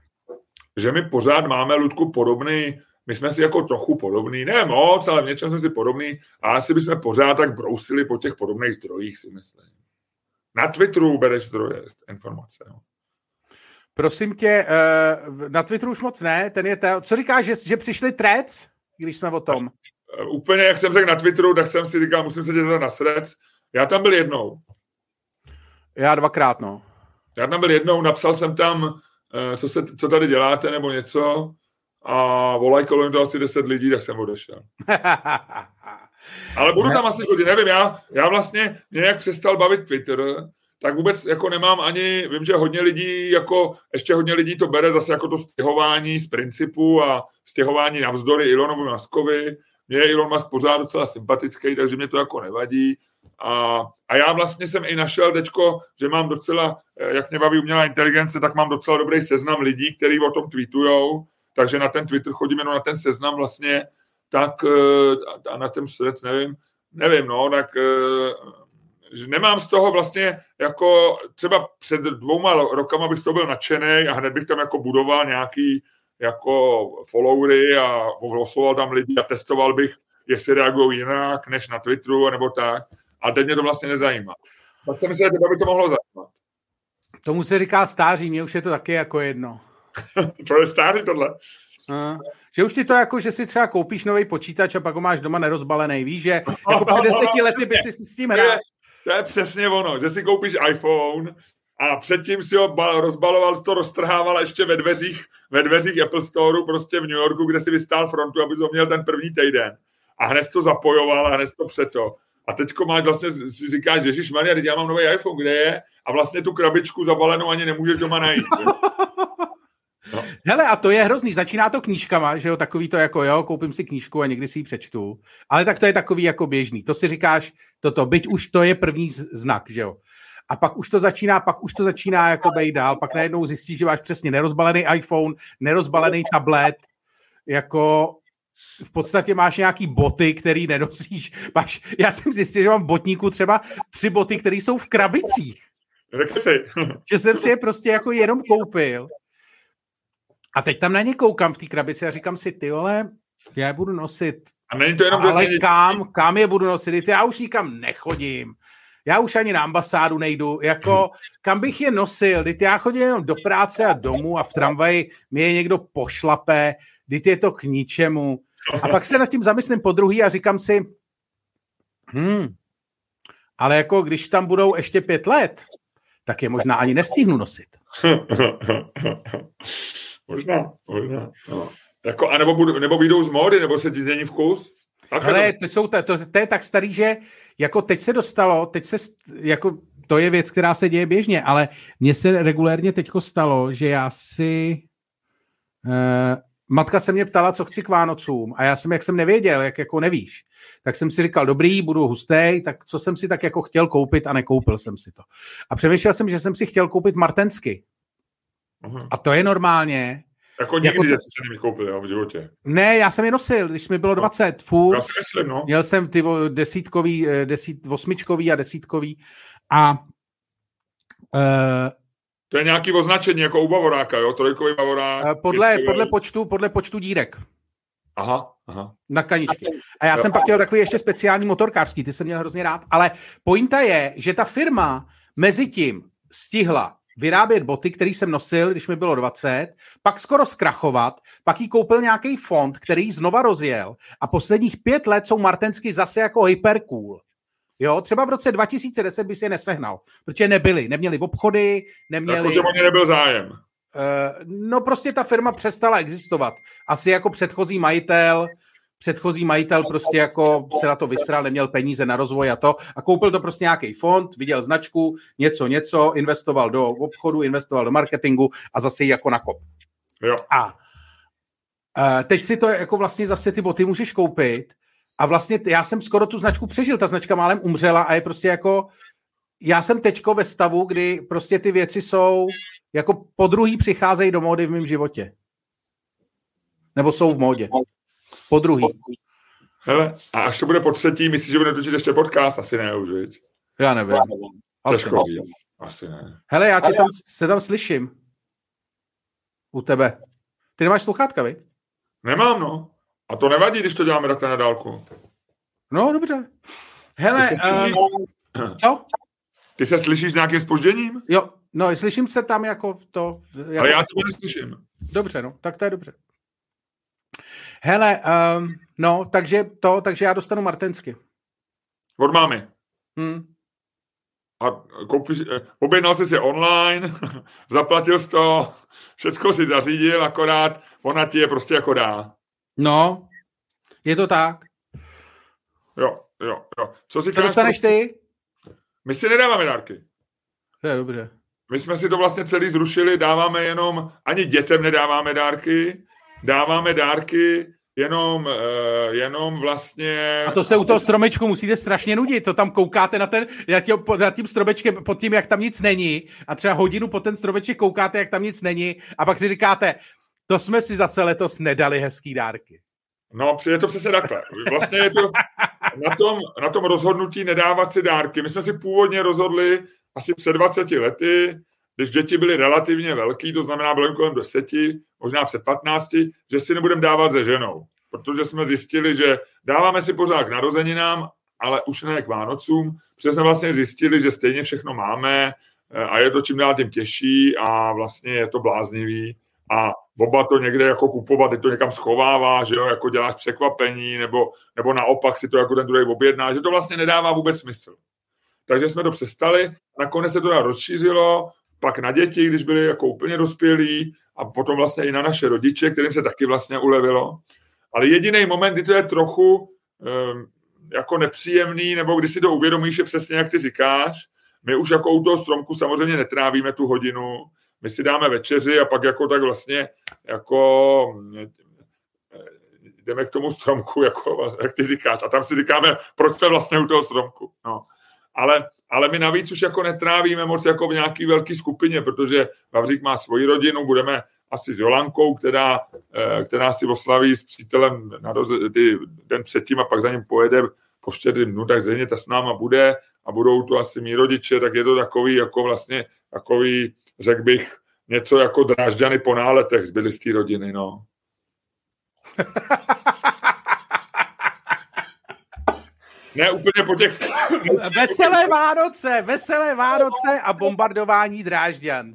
že my pořád máme, Ludku, podobný, my jsme si jako trochu podobný, ne moc, ale v něčem jsme si podobný a asi bychom pořád tak brousili po těch podobných zdrojích, si myslím. Na Twitteru bereš zdroje, informace. No. Prosím tě, eh, na Twitteru už moc ne, ten je te... Co říkáš, že, že přišli trec, když jsme o tom? Eh, úplně, jak jsem řekl na Twitteru, tak jsem si říkal, musím se dělat na srec. Já tam byl jednou. Já dvakrát, no. Já tam byl jednou, napsal jsem tam, eh, co, se, co tady děláte, nebo něco, a volají kolem to asi 10 lidí, tak jsem odešel. *laughs* Ale budu tam asi chodit, nevím, já, já vlastně nějak přestal bavit Twitter, tak vůbec jako nemám ani, vím, že hodně lidí, jako ještě hodně lidí to bere zase jako to stěhování z principu a stěhování navzdory Ilonovu Maskovi, mě je Elon Musk pořád docela sympatický, takže mě to jako nevadí. A, a já vlastně jsem i našel teďko, že mám docela, eh, jak mě baví umělá inteligence, tak mám docela dobrý seznam lidí, kteří o tom tweetujou, takže na ten Twitter chodím jenom na ten seznam vlastně, tak eh, a na ten srdc nevím, nevím, no, tak eh, že nemám z toho vlastně jako třeba před dvouma rokama bych z toho byl nadšený a hned bych tam jako budoval nějaký jako followery a oslovoval tam lidi a testoval bych, jestli reagují jinak než na Twitteru nebo tak. A teď mě to vlastně nezajímá. Tak jsem myslel, že by to mohlo zajímat. Tomu se říká stáří, mě už je to taky jako jedno. *laughs* to je stáří tohle. Uh, že už ti to jako, že si třeba koupíš nový počítač a pak ho máš doma nerozbalený, víš, že jako před deseti lety by *laughs* si s tím hrál. To je přesně ono, že si koupíš iPhone a předtím si ho rozbaloval, to roztrhával ještě ve dveřích, ve dveřích Apple Store prostě v New Yorku, kde si vystál frontu, aby to měl ten první týden. A hned to zapojoval a hned to přeto. A teďko máš vlastně, si říkáš, Ježíš Maria, já mám nový iPhone, kde je? A vlastně tu krabičku zabalenou ani nemůžeš doma najít. No. Hele, a to je hrozný. Začíná to knížkama, že jo, takový to jako, jo, koupím si knížku a někdy si ji přečtu. Ale tak to je takový jako běžný. To si říkáš, toto, byť už to je první znak, že jo a pak už to začíná, pak už to začíná jako bejt dál, pak najednou zjistíš, že máš přesně nerozbalený iPhone, nerozbalený tablet, jako v podstatě máš nějaký boty, který nenosíš. Máš, já jsem zjistil, že mám v botníku třeba tři boty, které jsou v krabicích. že jsem si je prostě jako jenom koupil. A teď tam na ně koukám v té krabici a říkám si, ty vole, já je budu nosit. A není to jenom Ale kam, kam je budu nosit? Já už nikam nechodím já už ani na ambasádu nejdu, jako kam bych je nosil, teď já chodím jenom do práce a domů a v tramvaji mi je někdo pošlape, teď je to k ničemu. A pak se nad tím zamyslím po druhý a říkám si, hm, ale jako když tam budou ještě pět let, tak je možná ani nestihnu nosit. *laughs* možná, možná. No. Jako, a nebo, budu, nebo vyjdou z módy, nebo se ti změní vkus? Ale to, jsou, to, to, to je tak starý, že jako teď se dostalo, teď se, jako to je věc, která se děje běžně, ale mně se regulérně teďko stalo, že já si eh, matka se mě ptala, co chci k Vánocům a já jsem, jak jsem nevěděl, jak jako nevíš, tak jsem si říkal, dobrý, budu hustý, tak co jsem si tak jako chtěl koupit a nekoupil jsem si to. A přemýšlel jsem, že jsem si chtěl koupit martensky. Uh-huh. A to je normálně. Jako nikdy, jako to... jsi se nevykoupil jo, v životě. Ne, já jsem je nosil, když mi bylo 20, no. furt. Já si myslím, no. Měl jsem ty desítkový, eh, desít, osmičkový a desítkový a uh, to je nějaký označení, jako u Bavoráka, jo? Trojkový Bavorák. Eh, podle, podle, počtu, podle počtu dírek. Aha, aha. Na kaničky. A já jo. jsem pak měl takový ještě speciální motorkářský, ty jsem měl hrozně rád, ale pointa je, že ta firma mezi tím stihla vyrábět boty, který jsem nosil, když mi bylo 20, pak skoro zkrachovat, pak jí koupil nějaký fond, který ji znova rozjel a posledních pět let jsou Martensky zase jako hypercool. Jo, třeba v roce 2010 by si je nesehnal, protože nebyli, neměli obchody, neměli... Jakože o ně nebyl zájem. Uh, no prostě ta firma přestala existovat. Asi jako předchozí majitel, předchozí majitel prostě jako se na to vysral, neměl peníze na rozvoj a to a koupil to prostě nějaký fond, viděl značku, něco, něco, investoval do obchodu, investoval do marketingu a zase ji jako nakop. Jo. A teď si to jako vlastně zase ty boty můžeš koupit a vlastně já jsem skoro tu značku přežil, ta značka málem umřela a je prostě jako, já jsem teďko ve stavu, kdy prostě ty věci jsou, jako po druhý přicházejí do módy v mém životě. Nebo jsou v módě. Po druhý. Hele, a až to bude po třetí, myslíš, že bude točit ještě podcast? Asi ne už, viď? Já nevím. Asi, Těžko ne. Asi ne. Hele, já tě tam, se tam slyším. U tebe. Ty nemáš sluchátka, vy? Nemám, no. A to nevadí, když to děláme takhle na dálku. No, dobře. Hele, uh, co? Ty se slyšíš s nějakým spožděním? Jo, no, slyším se tam jako to... Jako... Ale já to neslyším. Dobře, no, tak to je dobře. Hele, um, no, takže to, takže já dostanu Martensky. Od mámy. Hmm. A koupíš, eh, objednal jsi si online, *laughs* zaplatil jsi to, všechno si zařídil, akorát ona ti je prostě jako dá. No, je to tak. Jo, jo, jo. Co si Co dostaneš ty? My si nedáváme dárky. To je dobře. My jsme si to vlastně celý zrušili, dáváme jenom, ani dětem nedáváme dárky, dáváme dárky jenom, uh, jenom vlastně... A to se u toho stromečku musíte strašně nudit, to tam koukáte na ten, nad tím stromečkem pod tím, jak tam nic není a třeba hodinu po ten stromeček koukáte, jak tam nic není a pak si říkáte, to jsme si zase letos nedali hezký dárky. No, je to přesně takhle. Vlastně je to na tom, na tom rozhodnutí nedávat si dárky. My jsme si původně rozhodli asi před 20 lety, když děti byly relativně velký, to znamená bylo kolem 10, možná před 15, že si nebudeme dávat se ženou. Protože jsme zjistili, že dáváme si pořád k narozeninám, ale už ne k Vánocům, protože jsme vlastně zjistili, že stejně všechno máme eh, a je to čím dál tím těžší a vlastně je to bláznivý a oba to někde jako kupovat, ty to někam schovává, že jo, jako děláš překvapení, nebo, nebo naopak si to jako ten druhý objedná, že to vlastně nedává vůbec smysl. Takže jsme to přestali, nakonec se to rozšířilo, pak na děti, když byli jako úplně dospělí, a potom vlastně i na naše rodiče, kterým se taky vlastně ulevilo. Ale jediný moment, kdy to je trochu um, jako nepříjemný, nebo když si to uvědomíš, je přesně jak ty říkáš, my už jako u toho stromku samozřejmě netrávíme tu hodinu, my si dáme večeři a pak jako tak vlastně jako jdeme k tomu stromku, jako, jak ty říkáš, a tam si říkáme, proč jsme vlastně u toho stromku. No. Ale, ale my navíc už jako netrávíme moc jako v nějaký velké skupině, protože Vavřík má svoji rodinu, budeme asi s Jolankou, která, eh, která si oslaví s přítelem na roz, ty, den předtím a pak za ním pojede po čtyři dnů, tak zřejmě ta s náma bude a budou tu asi mý rodiče, tak je to takový jako vlastně takový řekl bych, něco jako drážďany po náletech zbyly z té rodiny, no. *laughs* ne úplně po těch... veselé Vánoce, veselé Vánoce a bombardování drážďan.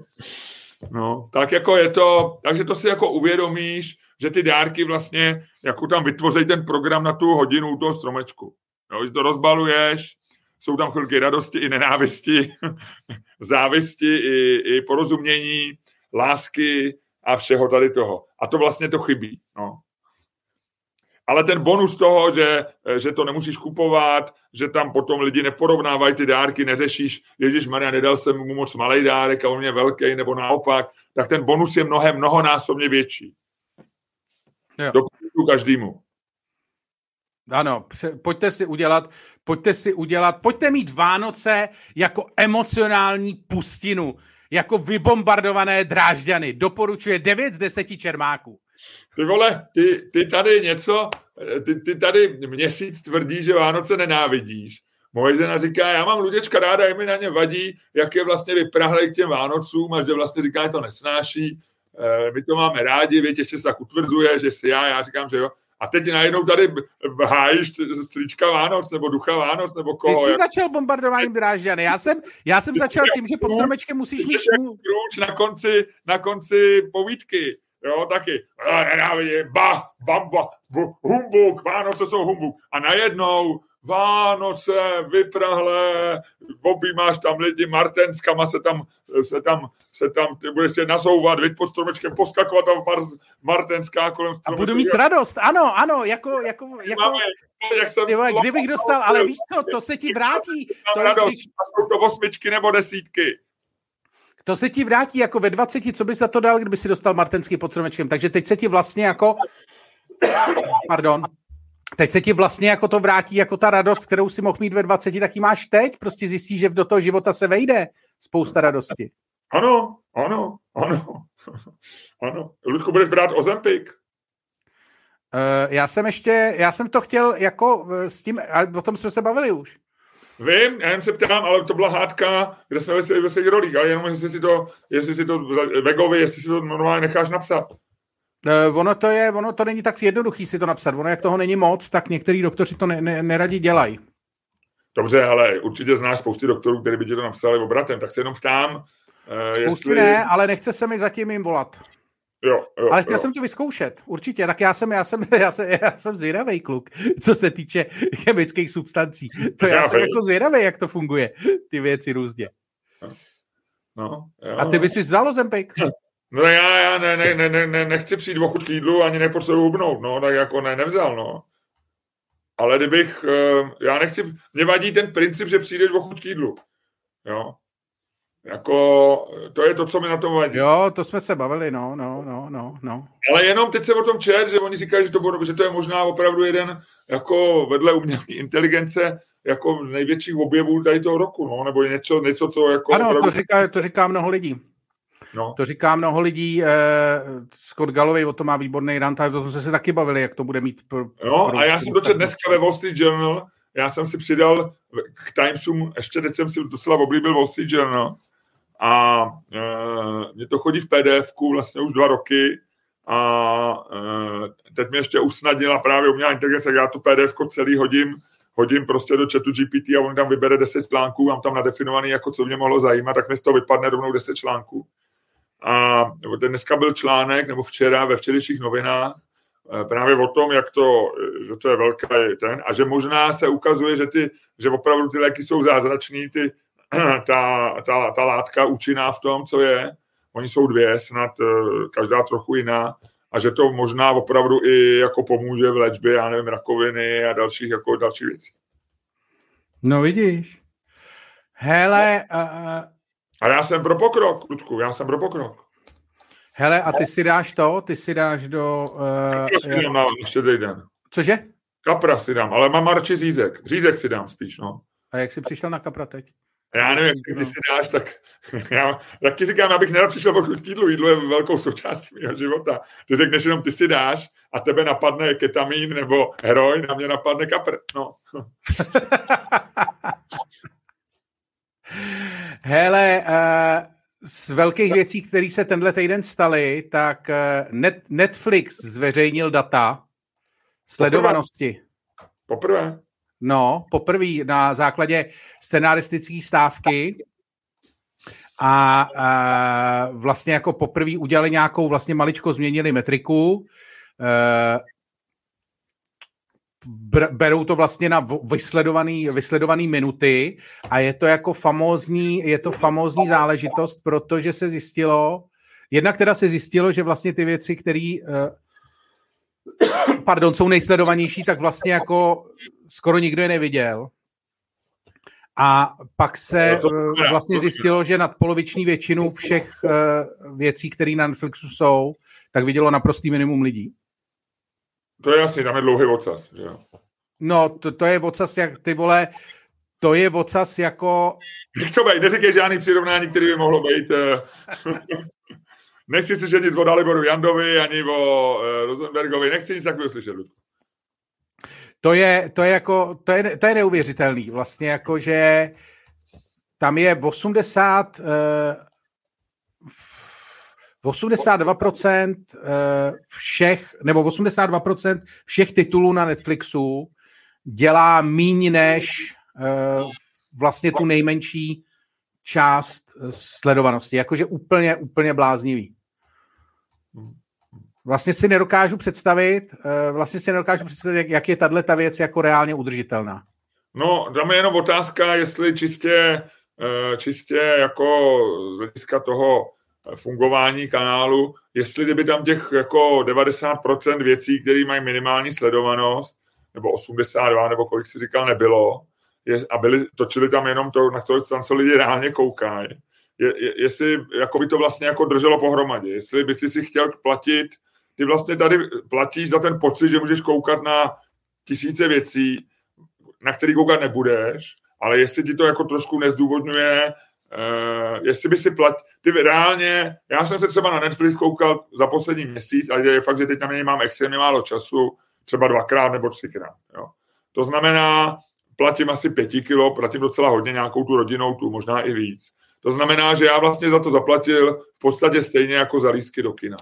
*laughs* no, tak jako je to, takže to si jako uvědomíš, že ty dárky vlastně, jako tam vytvoří ten program na tu hodinu toho stromečku. Jo, že to rozbaluješ, jsou tam chvilky radosti i nenávisti, *laughs* závisti i, i porozumění, lásky a všeho tady toho. A to vlastně to chybí. No. Ale ten bonus toho, že, že to nemusíš kupovat, že tam potom lidi neporovnávají ty dárky, neřešíš, Ježíš Maria, nedal jsem mu moc malý dárek a on je velký, nebo naopak, tak ten bonus je mnohem, mnohonásobně větší. Doporučuji každému. Ano, pojďte si udělat, pojďte si udělat, pojďte mít Vánoce jako emocionální pustinu, jako vybombardované drážďany. Doporučuje 9 z 10 čermáků. Ty vole, ty, ty tady něco, ty, ty tady měsíc tvrdí, že Vánoce nenávidíš. Moje žena říká, já mám Luděčka ráda, je mi na ně vadí, jak je vlastně vyprahlej k těm Vánocům a že vlastně říká, že to nesnáší. E, my to máme rádi, větě, ještě se tak utvrzuje, že si já, já říkám, že jo. A teď najednou tady hájíš stříčka Vánoc, nebo ducha Vánoc, nebo koho. Ty jsi jak... začal bombardováním Drážďany. Já jsem, já jsem začal tím, že pod stromečkem musíš mít... Kruč na konci, na konci povídky. Jo, taky. Nenávidím, ba, bamba, humbuk, Vánoce jsou humbuk. A najednou Vánoce, vyprahlé, objímáš tam lidi, martenskama se tam, se tam, se tam, ty budeš se nazouvat, víc pod stromečkem, poskakovat tam mar, martenská kolem stromečka. A budu mít radost, ano, ano, jako, jako, jako Máme, jak jsem tyhle, kdybych dostal, ale víš co, to se ti vrátí. To, radost, když... jsou to osmičky nebo desítky. To se ti vrátí jako ve 20, co bys za to dal, kdyby si dostal martenský pod stromečkem. Takže teď se ti vlastně jako, pardon, teď se ti vlastně jako to vrátí, jako ta radost, kterou si mohl mít ve 20, tak ji máš teď. Prostě zjistíš, že do toho života se vejde spousta radosti. Ano, ano, ano, ano. Ludku, budeš brát Ozempik? Uh, já jsem ještě, já jsem to chtěl jako s tím, ale o tom jsme se bavili už. Vím, já jen se ptám, ale to byla hádka, kde jsme ve, ve svých rolích, ale jenom jestli si to, jestli si to Vegovi, jestli si to normálně necháš napsat. Ono to je, ono to není tak jednoduchý si to napsat. Ono, jak toho není moc, tak některý doktoři to ne, ne, neradi dělají. Dobře, ale určitě znáš spousty doktorů, kteří by ti to napsali obratem, tak se jenom ptám, uh, Spousty jestli... ne, ale nechce se mi zatím jim volat. Jo, jo, Ale chtěl jo. jsem to vyzkoušet, určitě. Tak já jsem, já jsem, *laughs* já jsem, já jsem zvědavý kluk, co se týče *laughs* chemických substancí. To já, já jsem jako zvědavý, jak to funguje, ty věci různě. No, jo. A ty by si vzal Ozempik? *laughs* No já, já ne, ne, ne, ne, nechci přijít o chuť k jídlu, ani nepotřebuji hubnout, no, tak jako ne, nevzal, no. Ale kdybych, eh, já nechci, mě vadí ten princip, že přijdeš o chuť k jídlu, jo. Jako, to je to, co mi na tom vadí. Jo, to jsme se bavili, no, no, no, no, no. Ale jenom teď se o tom čet, že oni říkají, že to, bude, že to je možná opravdu jeden, jako vedle umělé inteligence, jako největších objevů tady toho roku, no, nebo něco, něco co jako... Ano, opravdu... to, říká, to říká mnoho lidí. No. To říká mnoho lidí, eh, Scott Galloway o tom má výborný rant, ale o tom se se taky bavili, jak to bude mít. Pro, no pro, a já jsem dočet dneska ve Wall Street Journal, já jsem si přidal k Timesům, ještě teď jsem si docela oblíbil Wall Street Journal, a e, mě to chodí v pdf vlastně už dva roky a e, teď mě ještě usnadnila právě umělá inteligence, já tu pdf celý hodím, hodím prostě do chatu GPT a on tam vybere 10 článků, mám tam nadefinovaný, jako co mě mohlo zajímat, tak mi z toho vypadne rovnou 10 článků. A dneska byl článek, nebo včera ve včerejších novinách, e, právě o tom, jak to, že to je velký ten, a že možná se ukazuje, že, ty, že opravdu ty léky jsou zázračný, ty *clears throat* ta, ta, ta látka účinná v tom, co je. Oni jsou dvě, snad eh, každá trochu jiná a že to možná opravdu i jako pomůže v léčbě, já nevím, rakoviny a dalších, jako další věcí. No vidíš. Hele. Uh... A já jsem pro pokrok, Ludku, já jsem pro pokrok. Hele, a ty si dáš to? Ty si dáš do... Uh, Kapra si dám na štědrý den. Cože? Kapra si dám, ale mám radši řízek. Řízek si dám spíš, no. A jak jsi přišel na kapra teď? Já nevím, jak ty si dáš, tak *laughs* já, jak ti říkám, abych nerad přišel k jídlu. Jídlo je velkou součástí mého života. Ty řekneš jenom, ty si dáš a tebe napadne ketamin nebo heroin a mě napadne kapr. No. *laughs* Hele, uh, z velkých věcí, které se tenhle týden staly, tak uh, Net, Netflix zveřejnil data sledovanosti. Poprvé. Poprvé. No, poprvé na základě scenaristické stávky. A, a vlastně jako poprvé udělali nějakou, vlastně maličko změnili metriku, e, berou to vlastně na vysledovaný, vysledovaný minuty a je to jako famózní, je to famózní záležitost, protože se zjistilo, jednak teda se zjistilo, že vlastně ty věci, které *coughs* pardon, jsou nejsledovanější, tak vlastně jako skoro nikdo je neviděl. A pak se no vlastně zjistilo, že nad poloviční většinu všech věcí, které na Netflixu jsou, tak vidělo naprostý minimum lidí. To je asi, tam je dlouhý ocas, že jo? No, to, to je ocas, jak ty vole, to je ocas jako... Co bej, neříkej žádný přirovnání, který by mohlo být... *laughs* Nechci si ženit o Daliboru Jandovi ani o uh, Rosenbergovi, nechci nic takového slyšet, To je, to je jako, to je, to je neuvěřitelný. Vlastně jako, že tam je 80, uh, 82% všech, nebo 82% všech titulů na Netflixu dělá míň než vlastně tu nejmenší část sledovanosti. Jakože úplně, úplně bláznivý. Vlastně si nedokážu představit, uh, vlastně si nedokážu představit, jak, jak je tahle ta věc jako reálně udržitelná. No, tam je jenom otázka, jestli čistě, čistě jako z hlediska toho fungování kanálu, jestli kdyby tam těch jako 90% věcí, které mají minimální sledovanost, nebo 82, nebo kolik si říkal, nebylo, je, a byli, točili tam jenom to, na to, tam co lidi reálně koukají, je, je, jestli jako by to vlastně jako drželo pohromadě, jestli by si si chtěl platit, ty vlastně tady platíš za ten pocit, že můžeš koukat na tisíce věcí, na který koukat nebudeš, ale jestli ti to jako trošku nezdůvodňuje Uh, jestli by si plat... Ty reálně, já jsem se třeba na Netflix koukal za poslední měsíc, ale je fakt, že teď tam mám extrémně málo času, třeba dvakrát nebo třikrát. Jo. To znamená, platím asi pěti kilo, platím docela hodně nějakou tu rodinou tu, možná i víc. To znamená, že já vlastně za to zaplatil v podstatě stejně jako za lístky do kina.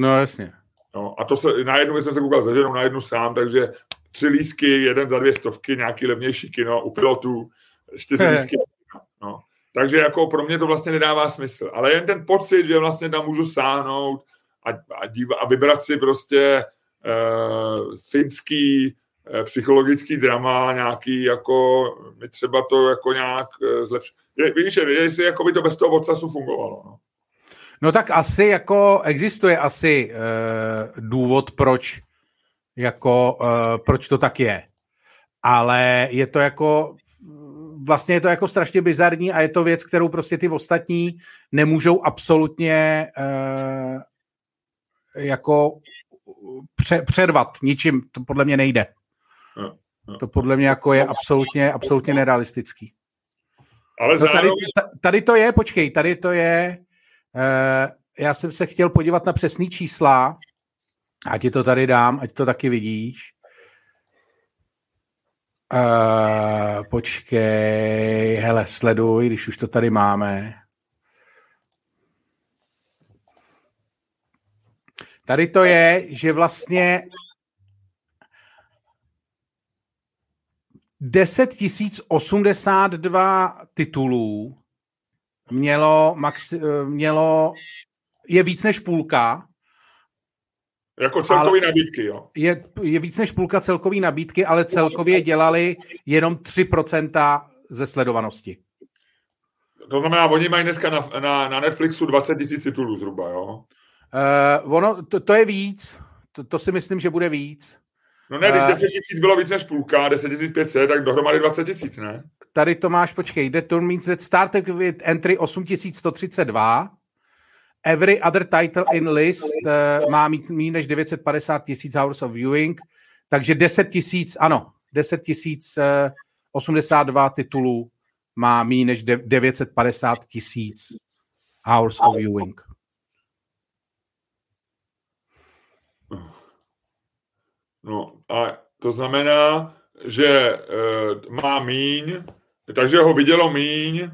No jasně. No, a to se, na jednu věc jsem se koukal za ženou, na jednu sám, takže tři lístky, jeden za dvě stovky, nějaký levnější kino u pilotů, čtyři lístky. No. Takže jako pro mě to vlastně nedává smysl. Ale jen ten pocit, že vlastně tam můžu sáhnout a, a, díva, a vybrat si prostě uh, finský psychologický drama, nějaký jako, mi třeba to jako nějak uh, zlepšit. Víš, jestli jako by to bez toho odsasu fungovalo. No. no tak asi jako existuje asi uh, důvod, proč jako, uh, proč to tak je. Ale je to jako vlastně je to jako strašně bizarní a je to věc, kterou prostě ty ostatní nemůžou absolutně uh, jako pře- předvat ničím. To podle mě nejde. To podle mě jako je absolutně, absolutně nerealistický. Ale zároveň... tady, tady to je, počkej, tady to je, uh, já jsem se chtěl podívat na přesný čísla, ať ti to tady dám, ať to taky vidíš. Uh, počkej, hele, sleduj, když už to tady máme. Tady to je, že vlastně 10 082 titulů mělo, max, mělo je víc než půlka jako celkový nabídky, jo. Je, je víc než půlka celkový nabídky, ale celkově dělali jenom 3% ze sledovanosti. To znamená, oni mají dneska na, na, na Netflixu 20 tisíc titulů zhruba, jo? Uh, ono, to, to je víc. To, to si myslím, že bude víc. No ne, když 10 eh, tisíc bylo víc než půlka, 10 500, tak dohromady 20 tisíc, ne? Tady to máš, počkej, the tour means that started with entry 8132, Every other title in list uh, má mít méně než 950 tisíc hours of viewing, takže 10 tisíc, ano, 10 tisíc uh, 82 titulů má méně než 950 tisíc hours of viewing. No a to znamená, že uh, má míň, takže ho vidělo míň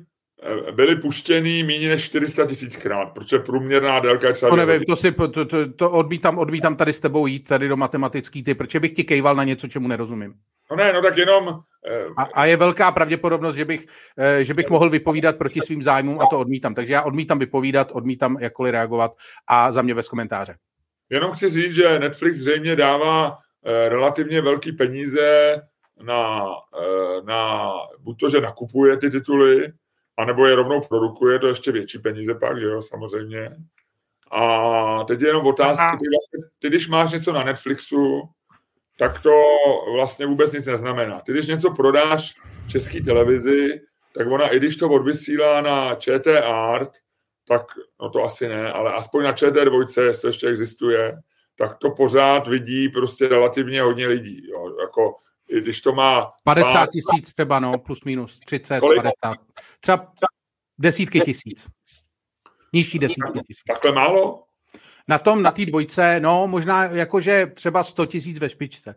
byly puštěný méně než 400 tisíckrát, protože průměrná délka je. To nevím, to, si, to, to, to odmítám, odmítám tady s tebou jít tady do matematický ty, protože bych ti kejval na něco, čemu nerozumím. No ne, no tak jenom... Eh, a, a je velká pravděpodobnost, že bych, eh, že bych mohl vypovídat proti svým zájmům a to odmítám. Takže já odmítám vypovídat, odmítám jakkoliv reagovat a za mě bez komentáře. Jenom chci říct, že Netflix zřejmě dává eh, relativně velký peníze na, na buď to, že nakupuje ty tituly, anebo je rovnou produkuje, to ještě větší peníze pak, že jo, samozřejmě. A teď je jenom otázka, ty, vlastně, ty když máš něco na Netflixu, tak to vlastně vůbec nic neznamená. Ty když něco prodáš české televizi, tak ona, i když to odvysílá na ČT Art, tak no to asi ne, ale aspoň na ČT2, jestli ještě existuje, tak to pořád vidí prostě relativně hodně lidí. Jo. Jako, i když to má... 50 tisíc třeba, no, plus minus, 30, kolik? 50. Třeba desítky tisíc. Nižší desítky tisíc. Takhle málo? Na tom, na té dvojce, no, možná jakože třeba 100 tisíc ve špičce.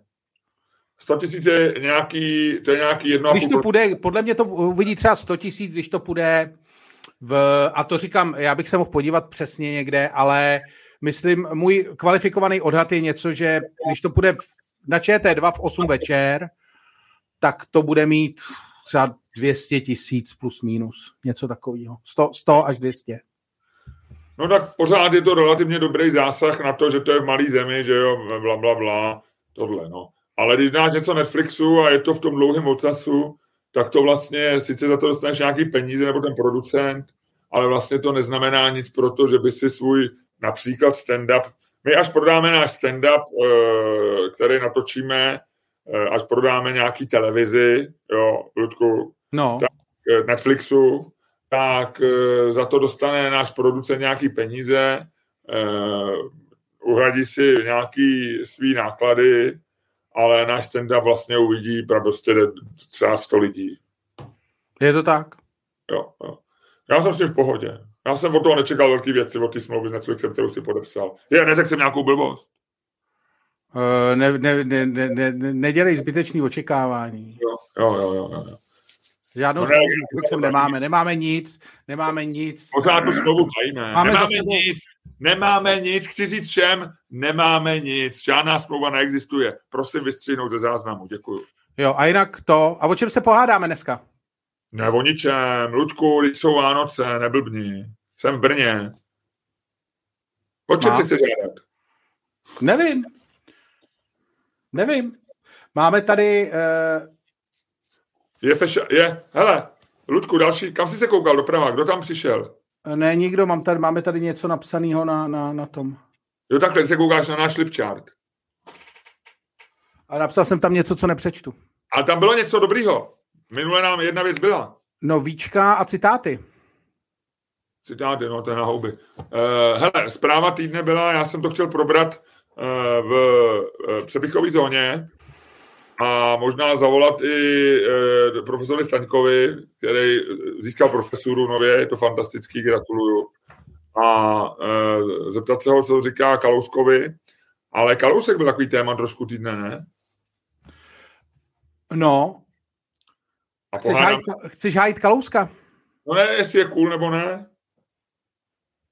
100 tisíc je nějaký, to je nějaký jedno... Když to půjde, podle mě to uvidí třeba 100 tisíc, když to půjde v, a to říkám, já bych se mohl podívat přesně někde, ale myslím, můj kvalifikovaný odhad je něco, že když to půjde na ČT2 v 8 večer, tak to bude mít třeba 200 tisíc plus minus, něco takového. 100, 100 až 200. No tak pořád je to relativně dobrý zásah na to, že to je v malý zemi, že jo, bla, bla, bla, tohle, no. Ale když dáš něco Netflixu a je to v tom dlouhém ocasu, tak to vlastně, sice za to dostaneš nějaký peníze nebo ten producent, ale vlastně to neznamená nic pro to, že by si svůj například stand-up, my až prodáme náš stand-up, eh, který natočíme, eh, až prodáme nějaký televizi, jo, Ludku, no. tak eh, Netflixu, tak za to dostane náš producent nějaký peníze, uhradí si nějaký svý náklady, ale náš stand-up vlastně uvidí prostě třeba 100 lidí. Je to tak? Jo, jo. Já jsem s tím v pohodě. Já jsem od toho nečekal velký věci, od té smlouvy s Netflixem, kterou si podepsal. Je, neřekl jsem nějakou blbost. Uh, ne, ne, ne, ne, ne, nedělej zbytečný očekávání. Jo, jo, jo. jo, jo. Žádnou no, ne, nemáme, nemáme nic, nemáme nic. Pořád tu smlouvu tajíme. Máme nemáme nic, nemáme nic, chci říct všem, nemáme nic, žádná smlouva neexistuje. Prosím vystřihnout ze záznamu, děkuju. Jo, a jinak to, a o čem se pohádáme dneska? Ne o ničem, Ludku, jsou Vánoce, neblbni. Jsem v Brně. O čem se chceš hádat? Nevím. Nevím. Máme tady... Uh... Je feša, je, hele, Ludku, další, kam jsi se koukal doprava, kdo tam přišel? Ne, nikdo, mám tady, máme tady něco napsaného na, na, na tom. Jo, takhle, se koukáš na náš flipchart. A napsal jsem tam něco, co nepřečtu. A tam bylo něco dobrýho. Minule nám jedna věc byla. No, víčka a citáty. Citáty, no, to je na houby. Uh, hele, zpráva týdne byla, já jsem to chtěl probrat uh, v uh, přepichové zóně a možná zavolat i uh, profesory Staňkovi, který získal profesuru nově, je to fantastický, gratuluju. A uh, zeptat se ho, co říká Kalouskovi. Ale Kalousek byl takový téma trošku týdne, ne? No, a chceš, hájit, chceš hájit Kalouska? No ne, jestli je cool nebo ne.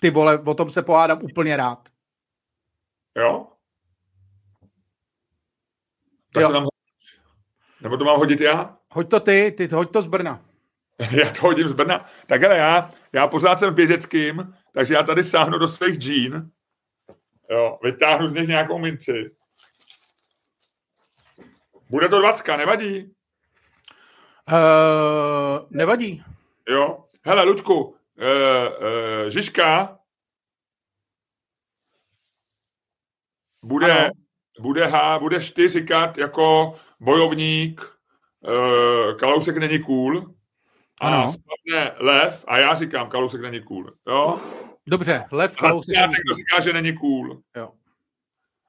Ty vole, o tom se pohádám úplně rád. Jo? Tak jo. To nám... Nebo to mám hodit já? Hoď to ty, ty hoď to z Brna. *laughs* já to hodím z Brna. Tak ale já, já pořád jsem v běžeckým, takže já tady sáhnu do svých džín. Jo, vytáhnu z nich nějakou minci. Bude to dvacka, nevadí? Uh, nevadí. Jo. Hele, Ludku, uh, Žižka bude, bude, ha, budeš ty říkat jako bojovník uh, Kalousek není cool a spadne lev a já říkám Kalousek není cool. Jo? Dobře, lev Kalousek není cool. říká, že není cool. Jo.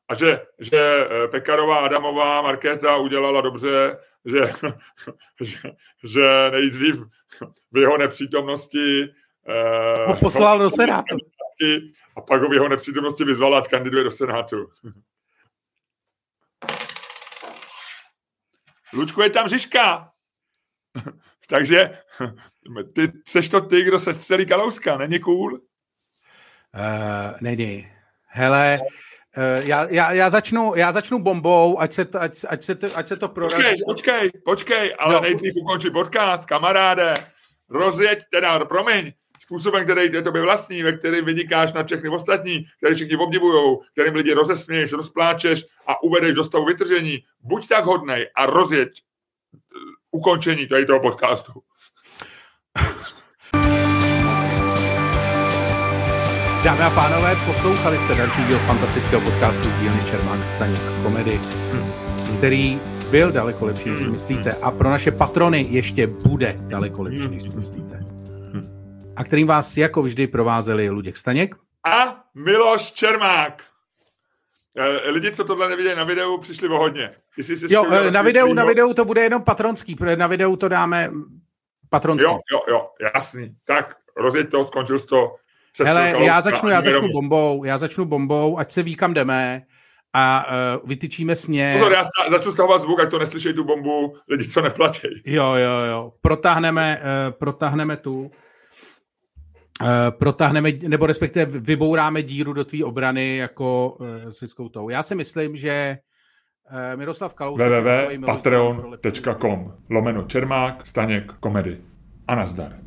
A že, že Pekarová, Adamová, Markéta udělala dobře že, *laughs* že, že nejdřív v jeho nepřítomnosti uh, poslal do Senátu. A pak ho v jeho nepřítomnosti vyzval, ať kandiduje do Senátu. *laughs* Lučku, je tam Žižka. *laughs* Takže *laughs* ty seš to ty, kdo se střelí Kalouska, není cool? Uh, není. Hele, Uh, já, já, já, začnu, já začnu bombou, ať se to, ať, ať se to, ať se to prorazí. Počkej, počkej, počkej, ale no. nejdřív ukončí podcast, kamaráde. Rozjeď, teda, promiň, způsobem, který je tobě vlastní, ve kterým vynikáš na všechny ostatní, který všichni obdivují, kterým lidi rozesměješ, rozpláčeš a uvedeš do stavu vytržení. Buď tak hodnej a rozjeď uh, ukončení tady toho podcastu. Dámy a pánové, poslouchali jste další díl fantastického podcastu z dílny Čermák Staněk komedy, který byl daleko lepší, než si myslíte. A pro naše patrony ještě bude daleko lepší, než si myslíte. A kterým vás jako vždy provázeli Luděk Staněk a Miloš Čermák. Eh, lidi, co tohle nevidějí na videu, přišli o hodně. si jo, eh, na videu, na videu to bude jenom patronský, protože na videu to dáme patronský. Jo, jo, jo, jasný. Tak, rozjeď to, skončil jsi to. Hele, já začnu, já začnu bombou, já začnu bombou, ať se ví, kam jdeme a uh, vytyčíme směr. Pozor, já začnu stahovat zvuk, ať to neslyšejí tu bombu lidi, co neplatí. Jo, jo, jo. Protáhneme, uh, protáhneme tu. Uh, protáhneme, nebo respektive vybouráme díru do tvý obrany jako uh, s lidskou tou. Já si myslím, že uh, Miroslav Kalousek... www.patreon.com lomeno Čermák, Staněk, komedy. A nazdar.